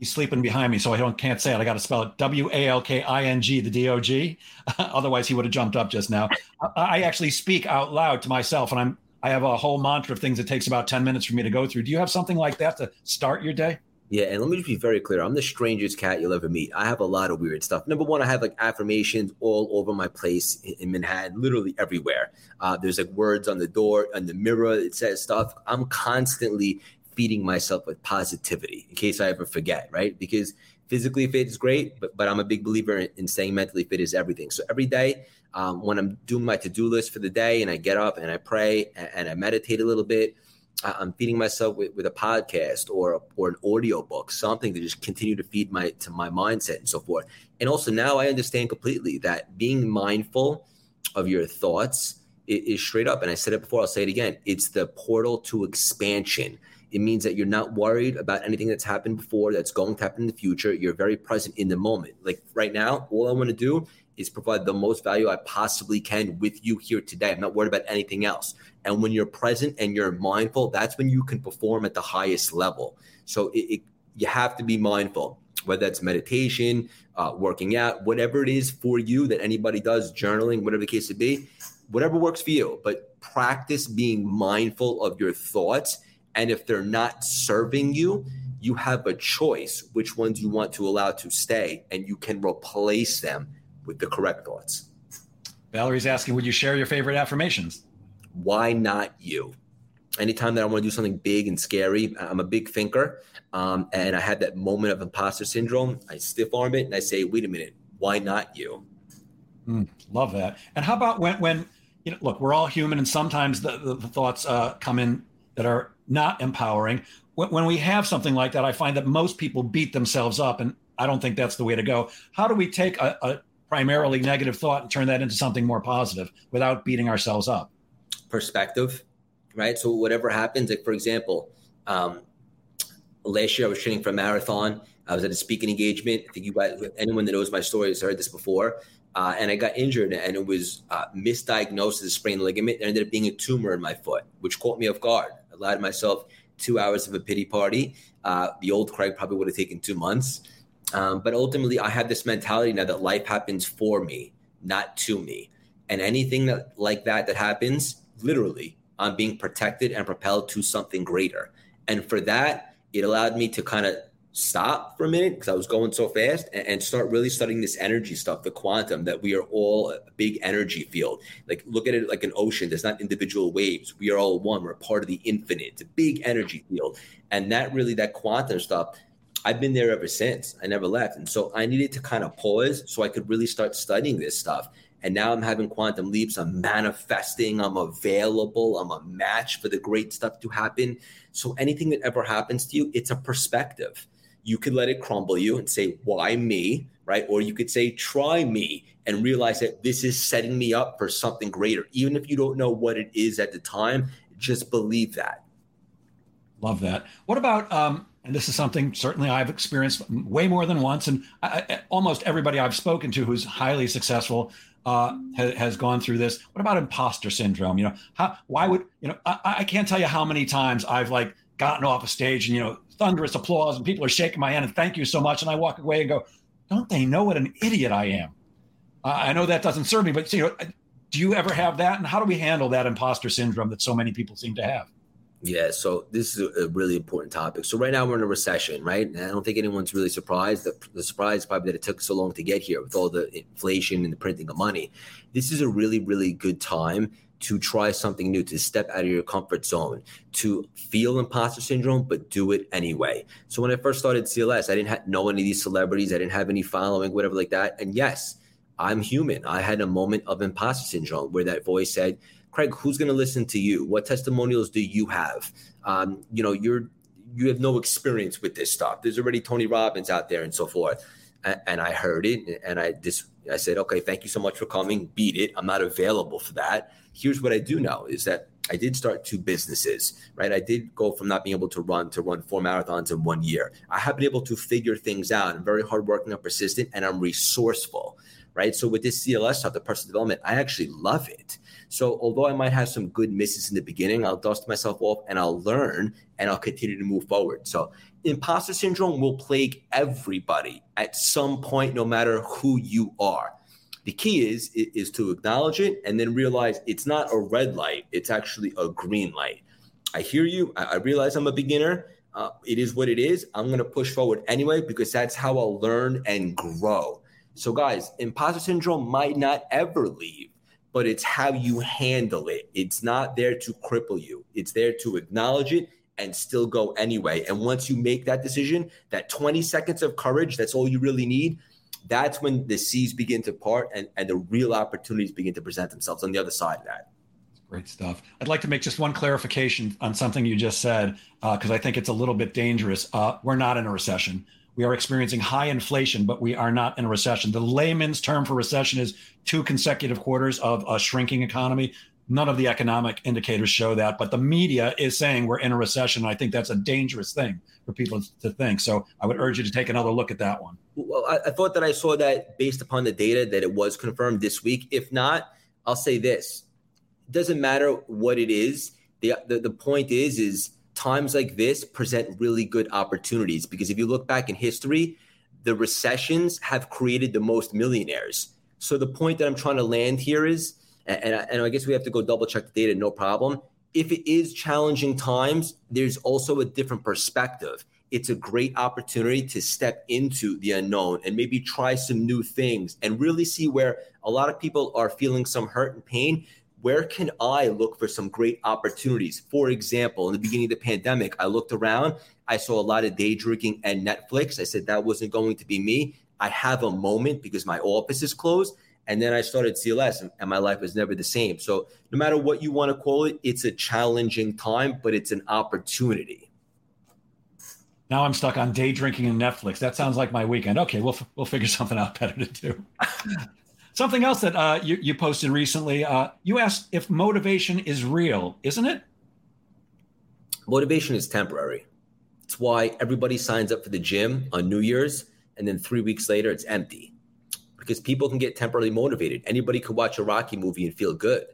Speaker 1: he's sleeping behind me, so I don't can't say it. I got to spell it W A L K I N G, the D O G. Otherwise, he would have jumped up just now. I actually speak out loud to myself, and I'm I have a whole mantra of things It takes about ten minutes for me to go through. Do you have something like that to start your day?
Speaker 2: Yeah, and let me just be very clear. I'm the strangest cat you'll ever meet. I have a lot of weird stuff. Number one, I have like affirmations all over my place in Manhattan, literally everywhere. Uh, there's like words on the door, on the mirror. It says stuff. I'm constantly feeding myself with positivity in case I ever forget, right? Because physically fit is great, but, but I'm a big believer in, in staying mentally fit is everything. So every day, um, when I'm doing my to do list for the day and I get up and I pray and, and I meditate a little bit, I'm feeding myself with, with a podcast or a, or an audio book, something to just continue to feed my to my mindset and so forth. And also now I understand completely that being mindful of your thoughts is, is straight up. And I said it before, I'll say it again. It's the portal to expansion. It means that you're not worried about anything that's happened before, that's going to happen in the future. You're very present in the moment. Like right now, all I want to do is provide the most value I possibly can with you here today. I'm not worried about anything else. And when you're present and you're mindful, that's when you can perform at the highest level. So it, it, you have to be mindful, whether that's meditation, uh, working out, whatever it is for you that anybody does, journaling, whatever the case may be, whatever works for you. But practice being mindful of your thoughts. And if they're not serving you, you have a choice which ones you want to allow to stay, and you can replace them with the correct thoughts.
Speaker 1: Valerie's asking, would you share your favorite affirmations?
Speaker 2: why not you? Anytime that I want to do something big and scary, I'm a big thinker. Um, and I had that moment of imposter syndrome. I stiff arm it and I say, wait a minute, why not you?
Speaker 1: Mm, love that. And how about when, when, you know, look, we're all human and sometimes the, the, the thoughts uh, come in that are not empowering. When, when we have something like that, I find that most people beat themselves up. And I don't think that's the way to go. How do we take a, a primarily negative thought and turn that into something more positive without beating ourselves up?
Speaker 2: perspective, right? So whatever happens, like for example, um, last year I was training for a marathon. I was at a speaking engagement. I think you guys, anyone that knows my story has heard this before. Uh, and I got injured, and it was uh, misdiagnosed as a sprained ligament. It ended up being a tumor in my foot, which caught me off guard. I allowed myself two hours of a pity party. Uh, the old Craig probably would have taken two months. Um, but ultimately, I have this mentality now that life happens for me, not to me. And anything that like that that happens, literally I'm being protected and propelled to something greater. And for that, it allowed me to kind of stop for a minute because I was going so fast and, and, start really studying this energy stuff, the quantum, that we are all a big energy field. Like look at it like an ocean. There's not individual waves. We are all one. We're part of the infinite. It's a big energy field. And that really, that quantum stuff, I've been there ever since. I never left. And so I needed to kind of pause so I could really start studying this stuff. And now I'm having quantum leaps. I'm manifesting. I'm available. I'm a match for the great stuff to happen. So anything that ever happens to you, it's a perspective. you could let it crumble you and say, why me? Right. Or you could say, try me and realize that this is setting me up for something greater. Even if you don't know what it is at the time, just believe that.
Speaker 1: Love that. What about, um, and this is something certainly I've experienced way more than once, and I, almost everybody I've spoken to who's highly successful uh, has, has, gone through this. What about imposter syndrome? You know, how, why would you know? I, I, can't tell you how many times I've like gotten off a stage and you know thunderous applause and people are shaking my hand and thank you so much, and I walk away and go, don't they know what an idiot I am? Uh, I know that doesn't serve me, but you know, do you ever have that, and how do we handle that imposter syndrome that so many people seem to have?
Speaker 2: Yeah, so this is a really important topic. So right now we're in a recession, right? And I don't think anyone's really surprised. The, the surprise is probably that it took so long to get here with all the inflation and the printing of money. This is a really, really good time to try something new, to step out of your comfort zone, to feel imposter syndrome, but do it anyway. So when I first started CLS, I didn't know any of these celebrities. I didn't have any following, whatever like that. And yes, I'm human. I had a moment of imposter syndrome where that voice said, Craig, who's going to listen to you? What testimonials do you have? Um, you know, you're you have no experience with this stuff. There's already Tony Robbins out there and so forth. And, and I heard it, and I just I said, okay, thank you so much for coming. Beat it. I'm not available for that. Here's what I do know is that I did start two businesses, right? I did go from not being able to run to run four marathons in one year. I have been able to figure things out. I'm very hardworking, I'm persistent, and I'm resourceful, right? So with this CLS stuff, the personal development, I actually love it. So although I might have some good misses in the beginning, I'll dust myself off and I'll learn and I'll continue to move forward. So imposter syndrome will plague everybody at some point, no matter who you are. The key is is to acknowledge it and then realize it's not a red light; it's actually a green light. I hear you. I, realize I'm a beginner. Uh, it is what it is. I'm going to push forward anyway because that's how I'll learn and grow. So, guys, imposter syndrome might not ever leave but it's how you handle it. It's not there to cripple you, it's there to acknowledge it and still go anyway. And once you make that decision, that 20 seconds of courage, that's all you really need. That's when the seas begin to part and, and the real opportunities begin to present themselves on the other side of that.
Speaker 1: Great stuff. I'd like to make just one clarification on something you just said, because uh, I think it's a little bit dangerous. Uh, we're not in a recession. We are experiencing high inflation, but we are not in a recession. The layman's term for recession is two consecutive quarters of a shrinking economy. None of the economic indicators show that, but the media is saying we're in a recession. And I think that's a dangerous thing for people to think. So I would urge you to take another look at that one.
Speaker 2: Well, I, I thought that I saw that based upon the data that it was confirmed this week. If not, I'll say this: it doesn't matter what it is. the the, the point is is times like this present really good opportunities because if you look back in history, the recessions have created the most millionaires. So the point that I'm trying to land here is, and, and I guess we have to go double check the data, no problem. If it is challenging times, there's also a different perspective. It's a great opportunity to step into the unknown and maybe try some new things and really see where a lot of people are feeling some hurt and pain where can I look for some great opportunities? For example, in the beginning of the pandemic, I looked around, I saw a lot of day drinking and Netflix. I said that wasn't going to be me. I have a moment because my office is closed. And then I started CLS and, my life was never the same. So no matter what you want to call it, it's a challenging time, but it's an opportunity.
Speaker 1: Now I'm stuck on day drinking and Netflix. That sounds like my weekend. Okay, we'll we'll figure something out better to do. Something else that uh, you, you, posted recently, uh, you asked if motivation is real, isn't it?
Speaker 2: Motivation is temporary. It's why everybody signs up for the gym on New Year's and then three weeks later it's empty because people can get temporarily motivated. Anybody could watch a Rocky movie and feel good.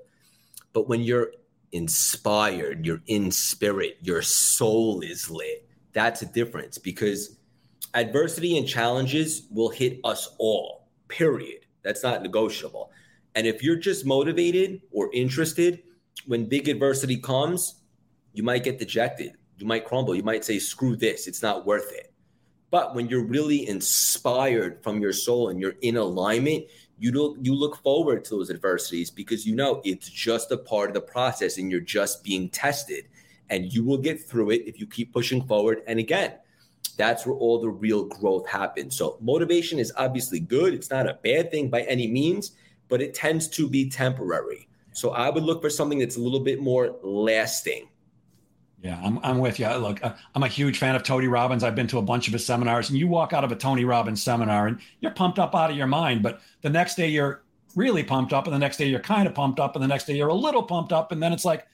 Speaker 2: But when you're inspired, you're in spirit, your soul is lit, that's a difference because adversity and challenges will hit us all, period that's not negotiable. And if you're just motivated or interested, when big adversity comes, you might get dejected. You might crumble. You might say, screw this, it's not worth it. But when you're really inspired from your soul and you're in alignment, you look you look forward to those adversities because you know it's just a part of the process and you're just being tested and you will get through it if you keep pushing forward. And again, that's where all the real growth happens. So, motivation is obviously good. It's not a bad thing by any means, but it tends to be temporary. So, I would look for something that's a little bit more lasting.
Speaker 1: Yeah, I'm, I'm with you. Look, uh, I'm a huge fan of Tony Robbins. I've been to a bunch of his seminars, and you walk out of a Tony Robbins seminar and you're pumped up out of your mind. But the next day you're really pumped up, and the next day you're kind of pumped up, and the next day you're a little pumped up, and then it's like,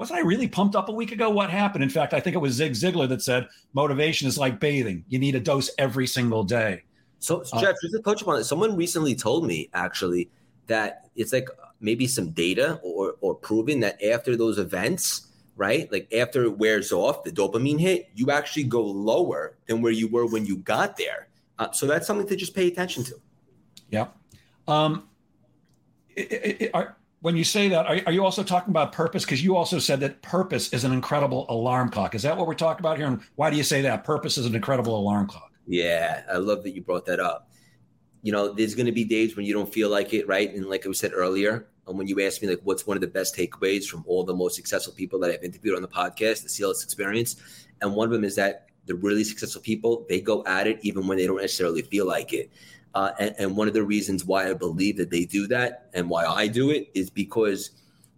Speaker 1: wasn't I really pumped up a week ago? What happened? In fact, I think it was Zig Ziglar that said motivation is like bathing. You need a dose every single day.
Speaker 2: So, uh, Jeff, just to touch upon it, someone recently told me actually that it's like maybe some data or or proving that after those events, right? Like after it wears off, the dopamine hit, you actually go lower than where you were when you got there. Uh, so that's something to just pay attention to.
Speaker 1: Yeah. Um, it, it, it, are, when you say that, are, are you also talking about purpose? Because you also said that purpose is an incredible alarm clock. Is that what we're talking about here? And why do you say that? Purpose is an incredible alarm clock.
Speaker 2: Yeah, I love that you brought that up. You know, there's going to be days when you don't feel like it, right? And like I said earlier, and when you asked me like what's one of the best takeaways from all the most successful people that I've interviewed on the podcast, the CLS experience, and one of them is that the really successful people they go at it even when they don't necessarily feel like it. Uh, and, and one of the reasons why I believe that they do that and why I do it is because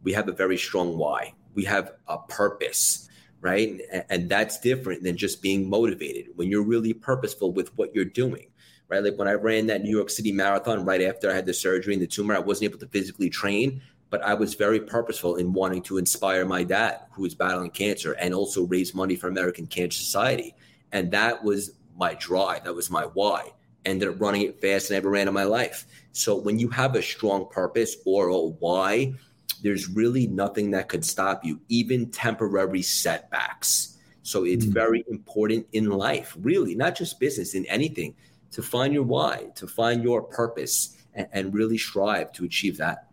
Speaker 2: we have a very strong why. We have a purpose, right? And, and that's different than just being motivated. When you're really purposeful with what you're doing, right? Like when I ran that New York City marathon right after I had the surgery and the tumor, I wasn't able to physically train, but I was very purposeful in wanting to inspire my dad, who is battling cancer, and also raise money for American Cancer Society. And that was my drive. That was my why ended up running it fast than I ever ran in my life. So when you have a strong purpose or a why, there's really nothing that could stop you, even temporary setbacks. So it's mm-hmm. very important in life, really, not just business, in anything, to find your why, to find your purpose, and, and really strive to achieve that.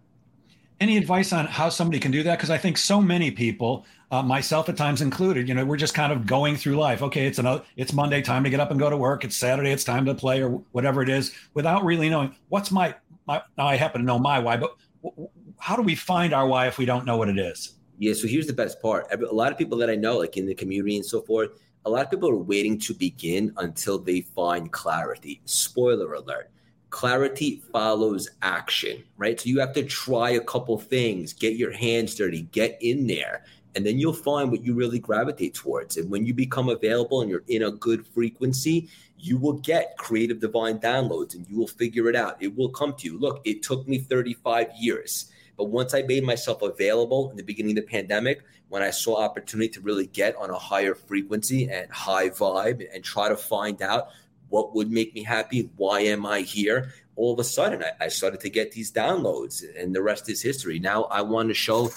Speaker 1: Any advice on how somebody can do that? Because I think so many people uh, myself at times included. You know, we're just kind of going through life. Okay, it's another, it's Monday, time to get up and go to work. It's Saturday, it's time to play or whatever it is, without really knowing what's my my. Now I happen to know my why, but w- how do we find our why if we don't know what it is?
Speaker 2: Yeah, so here's the best part. A lot of people that I know, like in the community and so forth, a lot of people are waiting to begin until they find clarity. Spoiler alert clarity follows action, right? So you have to try a couple things, get your hands dirty, get in there and then you'll find what you really gravitate towards. And when you become available and you're in a good frequency, you will get creative divine downloads and you will figure it out. It will come to you. Look, it took me 35 years. But once I made myself available in the beginning of the pandemic, when I saw opportunity to really get on a higher frequency and high vibe and try to find out what would make me happy, why am I here? All of a sudden, I, I started to get these downloads, and the rest is history. Now I want to show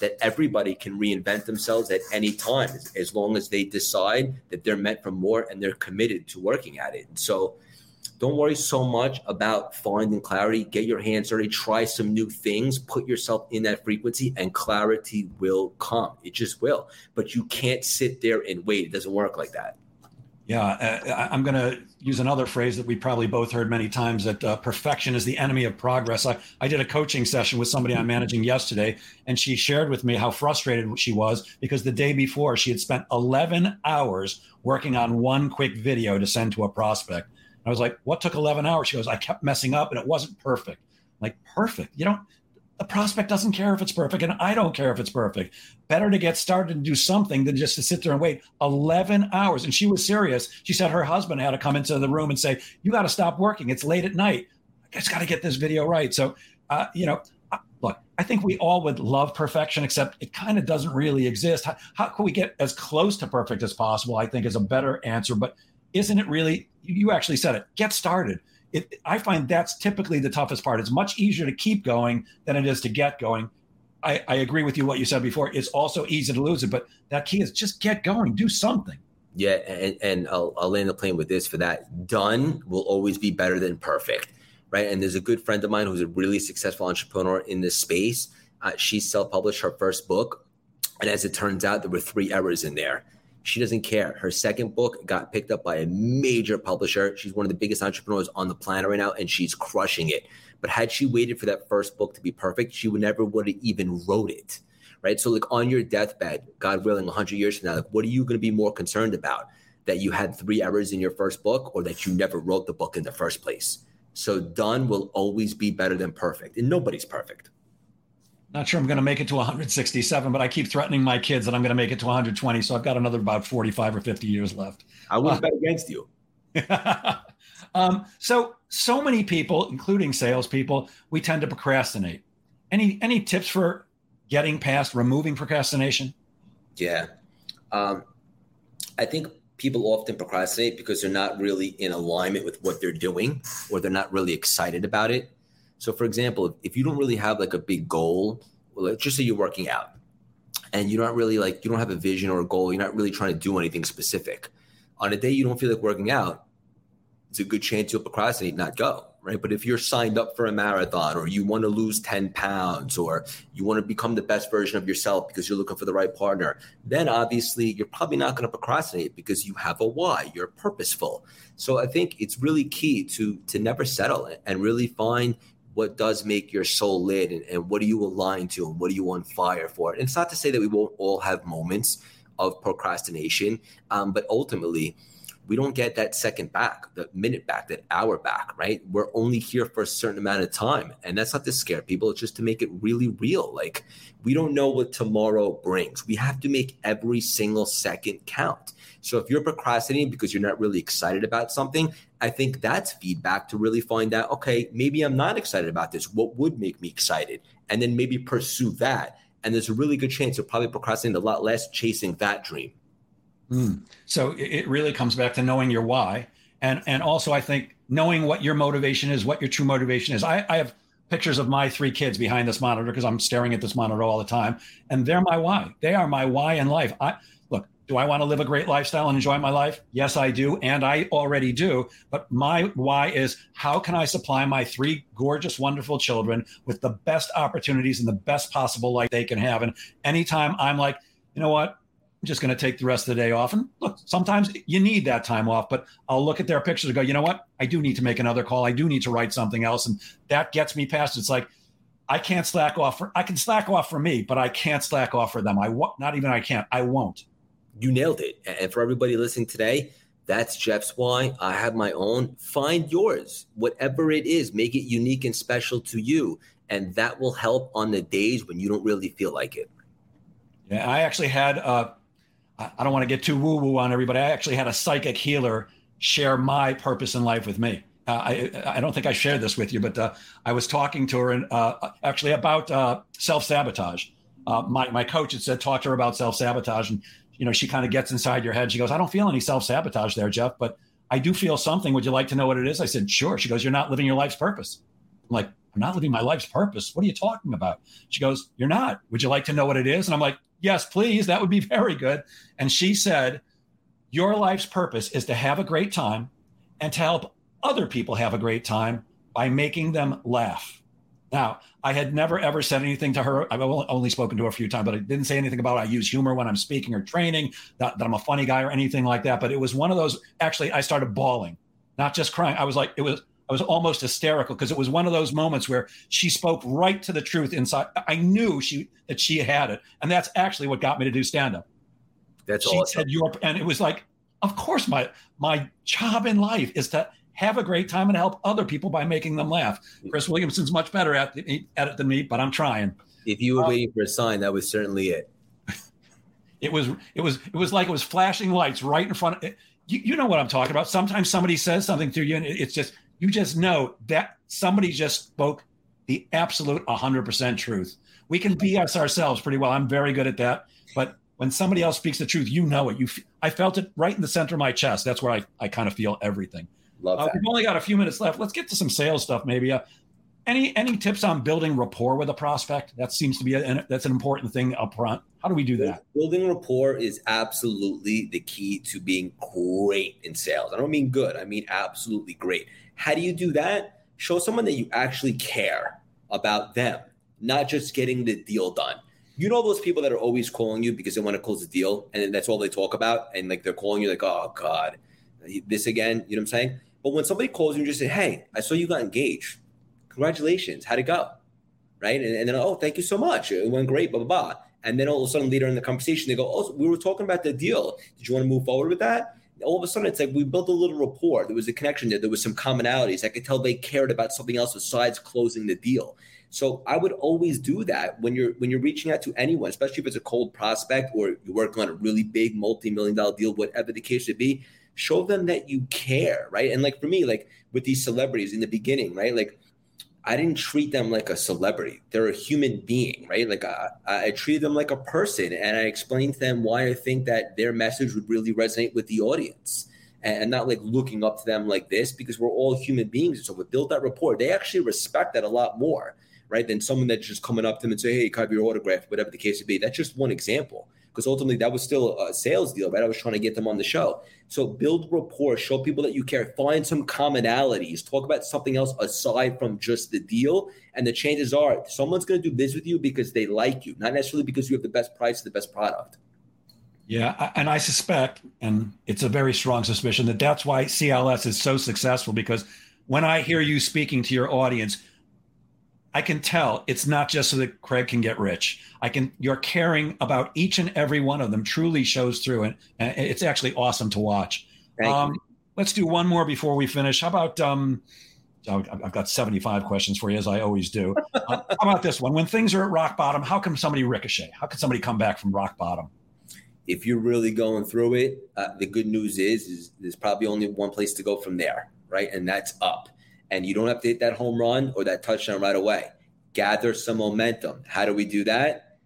Speaker 2: that everybody can reinvent themselves at any time as, as, long as they decide that they're meant for more and they're committed to working at it. So don't worry so much about finding clarity. Get your hands dirty, try some new things, put yourself in that frequency, and clarity will come. It just will. But you can't sit there and wait. It doesn't work like that.
Speaker 1: Yeah, uh, I'm going to use another phrase that we probably both heard many times that uh, perfection is the enemy of progress. I, I did a coaching session with somebody I'm managing yesterday, and she shared with me how frustrated she was because the day before she had spent 11 hours working on one quick video to send to a prospect. I was like, What took 11 hours? She goes, I kept messing up and it wasn't perfect. I'm like, perfect. You don't, the prospect doesn't care if it's perfect and i don't care if it's perfect. Better to get started and do something than just to sit there and wait 11 hours. And she was serious. She said her husband had to come into the room and say you got to stop working. It's late at night. I just got to get this video right. So uh, you know look i think we all would love perfection except it kind of doesn't really exist. How, how can we get as close to perfect as possible i think is a better answer. But isn't it really you actually said it get started it, I find that's typically the toughest part. It's much easier to keep going than it is to get going. I, I agree with you what you said before. It's also easy to lose it, but that key is just get going, do something.
Speaker 2: Yeah, and, and I'll, I'll land the plane with this for that. Done will always be better than perfect, right? And there's a good friend of mine who's a really successful entrepreneur in this space. Uh, she self published her first book. And as it turns out, there were three errors in there. She doesn't care. Her second book got picked up by a major publisher. She's one of the biggest entrepreneurs on the planet right now, and she's crushing it. But had she waited for that first book to be perfect, she would never would have even wrote it. Right. So, like on your deathbed, God willing, 100 years from now, like, what are you going to be more concerned about? That you had three errors in your first book or that you never wrote the book in the first place? So, done will always be better than perfect. And nobody's perfect.
Speaker 1: Not sure I'm going to make it to 167, but I keep threatening my kids that I'm going to make it to 120. So I've got another about 45 or 50 years left.
Speaker 2: I would uh, bet against you.
Speaker 1: um, so, so many people, including salespeople, we tend to procrastinate. Any any tips for getting past removing procrastination?
Speaker 2: Yeah, um, I think people often procrastinate because they're not really in alignment with what they're doing, or they're not really excited about it. So, for example, if you don't really have like a big goal, well, let's just say you're working out and you're not really like, you don't have a vision or a goal, you're not really trying to do anything specific. On a day you don't feel like working out, it's a good chance you'll procrastinate, not go, right? But if you're signed up for a marathon or you want to lose 10 pounds or you want to become the best version of yourself because you're looking for the right partner, then obviously you're probably not going to procrastinate because you have a why, you're purposeful. So I think it's really key to to never settle and really find what does make your soul lit and, and what are you aligned to and what are you on fire for. And it's not to say that we won't all have moments of procrastination, um, but ultimately, we don't get that second back, the minute back, that hour back, right? We're only here for a certain amount of time. And that's not to scare people, it's just to make it really real. Like, we don't know what tomorrow brings. We have to make every single second count. So if you're procrastinating because you're not really excited about something, I think that's feedback to really find out, okay, maybe I'm not excited about this. What would make me excited? And then maybe pursue that. And there's a really good chance you'll probably procrastinate a lot less chasing that dream.
Speaker 1: Mm. So it really comes back to knowing your why. And, and also, I think knowing what your motivation is, what your true motivation is. I, I have pictures of my three kids behind this monitor because I'm staring at this monitor all the time, and they're my why. They are my why in life. I do I want to live a great lifestyle and enjoy my life? Yes, I do. And I already do. But my why is how can I supply my three gorgeous, wonderful children with the best opportunities and the best possible life they can have? And anytime I'm like, you know what? I'm just going to take the rest of the day off. And look, sometimes you need that time off, but I'll look at their pictures and go, you know what? I do need to make another call. I do need to write something else. And that gets me past. It's like, I can't slack off for, I can slack off for me, but I can't slack off for them. I won't, not even I can't, I won't
Speaker 2: you nailed it. And for everybody listening today, that's Jeff's why. I have my own. Find yours, whatever it is, make it unique and special to you. And that will help on the days when you don't really feel like it.
Speaker 1: Yeah, I actually had, uh, I don't want to get too woo woo on everybody. I actually had a psychic healer share my purpose in life with me. Uh, I, I don't think I shared this with you, but uh, I was talking to her and uh, actually about uh, self sabotage. Uh, my, my coach had said, talk to her about self sabotage. And you know, she kind of gets inside your head. She goes, I don't feel any self sabotage there, Jeff, but I do feel something. Would you like to know what it is? I said, sure. She goes, You're not living your life's purpose. I'm like, I'm not living my life's purpose. What are you talking about? She goes, You're not. Would you like to know what it is? And I'm like, Yes, please. That would be very good. And she said, Your life's purpose is to have a great time and to help other people have a great time by making them laugh. Now, I had never ever said anything to her. I've only spoken to her a few times, but I didn't say anything about it. I use humor when I'm speaking or training, that, that I'm a funny guy or anything like that. But it was one of those. Actually, I started bawling, not just crying. I was like, it was. I was almost hysterical because it was one of those moments where she spoke right to the truth inside. I knew she that she had it, and that's actually what got me to do stand up.
Speaker 2: That's all
Speaker 1: she
Speaker 2: awesome.
Speaker 1: said your, and it was like, of course, my my job in life is to have a great time and help other people by making them laugh. Chris Williamson's much better at, at it than me, but I'm trying.
Speaker 2: If you were um, waiting for a sign, that was certainly it.
Speaker 1: It was it was it was like it was flashing lights right in front of you, you know what I'm talking about. Sometimes somebody says something to you and it's just you just know that somebody just spoke the absolute 100% truth. We can BS ourselves pretty well. I'm very good at that, but when somebody else speaks the truth, you know it. You I felt it right in the center of my chest. That's where I, I kind of feel everything.
Speaker 2: Love uh,
Speaker 1: We've only got a few minutes left. Let's get to some sales stuff, maybe. Uh, any any tips on building rapport with a prospect? That seems to be a, that's an important thing up front. How do we do that?
Speaker 2: Building rapport is absolutely the key to being great in sales. I don't mean good. I mean absolutely great. How do you do that? Show someone that you actually care about them, not just getting the deal done. You know those people that are always calling you because they want to close the deal, and that's all they talk about, and like they're calling you like, "Oh God, this again." You know what I'm saying? But when somebody calls you and just say, "Hey, I saw you got engaged. Congratulations. How'd it go?" Right? And, and then, "Oh, thank you so much. It went great." Blah blah blah. And then all of a sudden, later in the conversation, they go, "Oh, we were talking about the deal. Did you want to move forward with that?" All of a sudden, it's like we built a little rapport. There was a connection there. There was some commonalities. I could tell they cared about something else besides closing the deal. So I would always do that when you're when you're reaching out to anyone, especially if it's a cold prospect or you're working on a really big multi-million dollar deal, whatever the case should be. Show them that you care, right? And like for me, like with these celebrities in the beginning, right? Like I didn't treat them like a celebrity. They're a human being, right? Like I, I treated them like a person, and I explained to them why I think that their message would really resonate with the audience, and, not like looking up to them like this because we're all human beings. So we built that rapport. They actually respect that a lot more, right, than someone that's just coming up to them and say, "Hey, can I your autograph?" Whatever the case may be. That's just one example because ultimately that was still a sales deal, right? I was trying to get them on the show. So build rapport, show people that you care, find some commonalities, talk about something else aside from just the deal. And the chances are someone's going to do this with you because they like you, not necessarily because you have the best price, the best product.
Speaker 1: Yeah, and I suspect, and it's a very strong suspicion, that that's why CLS is so successful because when I hear you speaking to your audience, I can tell it's not just so that Craig can get rich. I can you're caring about each and every one of them truly shows through. And it's actually awesome to watch. Um, let's do one more before we finish. How about um I've got 75 questions for you as I always do. Uh, how about this one? When things are at rock bottom, how can somebody ricochet? How can somebody come back from rock bottom?
Speaker 2: If you're really going through it, uh, the good news is, is there's probably only one place to go from there, right? And that's up and you don't have to hit that home run or that touchdown right away. Gather some momentum. How do we do that?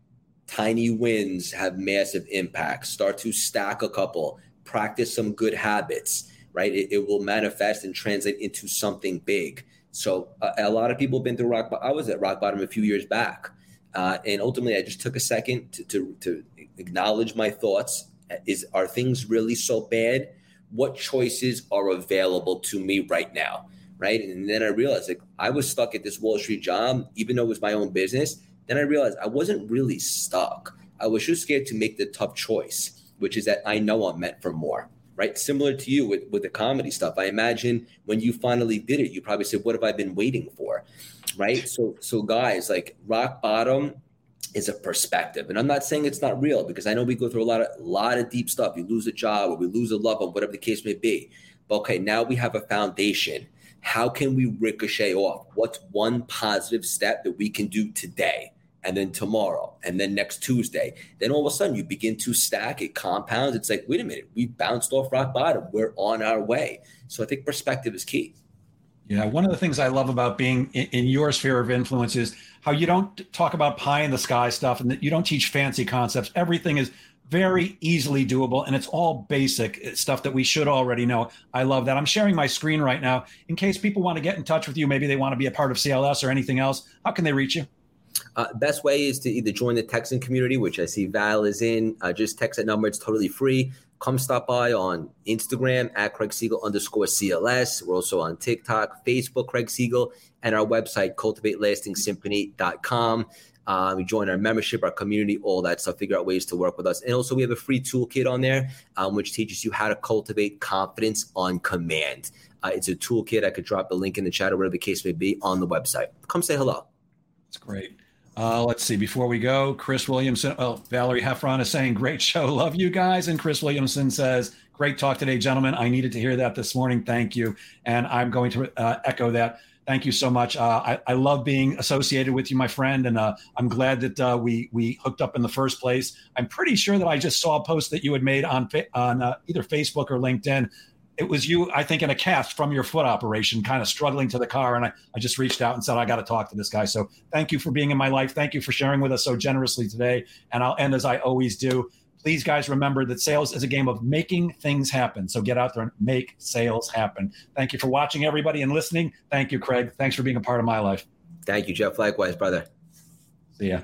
Speaker 2: Tiny wins have massive impact. Start to stack a couple, practice some good habits, right? It, it will manifest and translate into something big. So uh, a lot of people have been through rock. bottom. I was at rock bottom a few years back, uh, and ultimately, I just took a second to, to, to acknowledge my thoughts. Is are things really so bad? What choices are available to me right now? Right? And then I realized like I was stuck at this Wall Street job, even though it was my own business. Then I realized I wasn't really stuck. I was just scared to make the tough choice, which is that I know I'm meant for more, right? Similar to you with, with the comedy stuff. I imagine when you finally did it, you probably said, What have I been waiting for? Right. So so guys, like rock bottom is a perspective. And I'm not saying it's not real because I know we go through a lot of lot of deep stuff. You lose a job or we lose a loved one, whatever the case may be. But okay, now we have a foundation how can we ricochet off? What's one positive step that we can do today? And then tomorrow, and then next Tuesday. Then all of a sudden, you begin to stack it, compounds. It's like, wait a minute, we bounced off rock bottom. We're on our way. So I think perspective is key.
Speaker 1: Yeah, one of the things I love about being in, in, your sphere of influence is how you don't talk about pie in the sky stuff and that you don't teach fancy concepts. Everything is very easily doable and it's all basic stuff that we should already know. I love that. I'm sharing my screen right now. In case people want to get in touch with you maybe they want to be a part of cls or anything else how can they reach you?
Speaker 2: Uh, best way is to either join the texan community which i see val is in. Uh, just text that number it's totally free. Come stop by on instagram at craig siegel underscore cls we're also on tiktok facebook craig siegel and our website cultivatelastingsymphony.com um, join our membership, our community, all that stuff, figure out ways to work with us. And also, we have a free toolkit on there, um, which teaches you how to cultivate confidence on command. Uh, it's a toolkit. I could drop the link in the chat or whatever the case may be on the website. Come say hello.
Speaker 1: That's great. Uh, let's see. Before we go, Chris Williamson. Oh, Valerie Heffron is saying, "Great show, love you guys." And Chris Williamson says, "Great talk today, gentlemen. I needed to hear that this morning. Thank you." And I'm going to uh, echo that thank you so much. Uh, I, I, love being associated with you, my friend, and uh, I'm glad that uh, we we hooked up in the first place. I'm pretty sure that I just saw a post that you had made on on uh, either Facebook or LinkedIn. It was you, I think, in a cast from your foot operation, kind of struggling to the car, and I, I just reached out and said I got to talk to this guy. So thank you for being in my life. Thank you for sharing with us so generously today. And I'll end as I always do please guys remember that sales is a game of making things happen. So get out there and make sales happen. Thank you for watching everybody and listening. Thank you craig. Thanks for being a part of my life.
Speaker 2: Thank you jeff. Likewise brother.
Speaker 1: See ya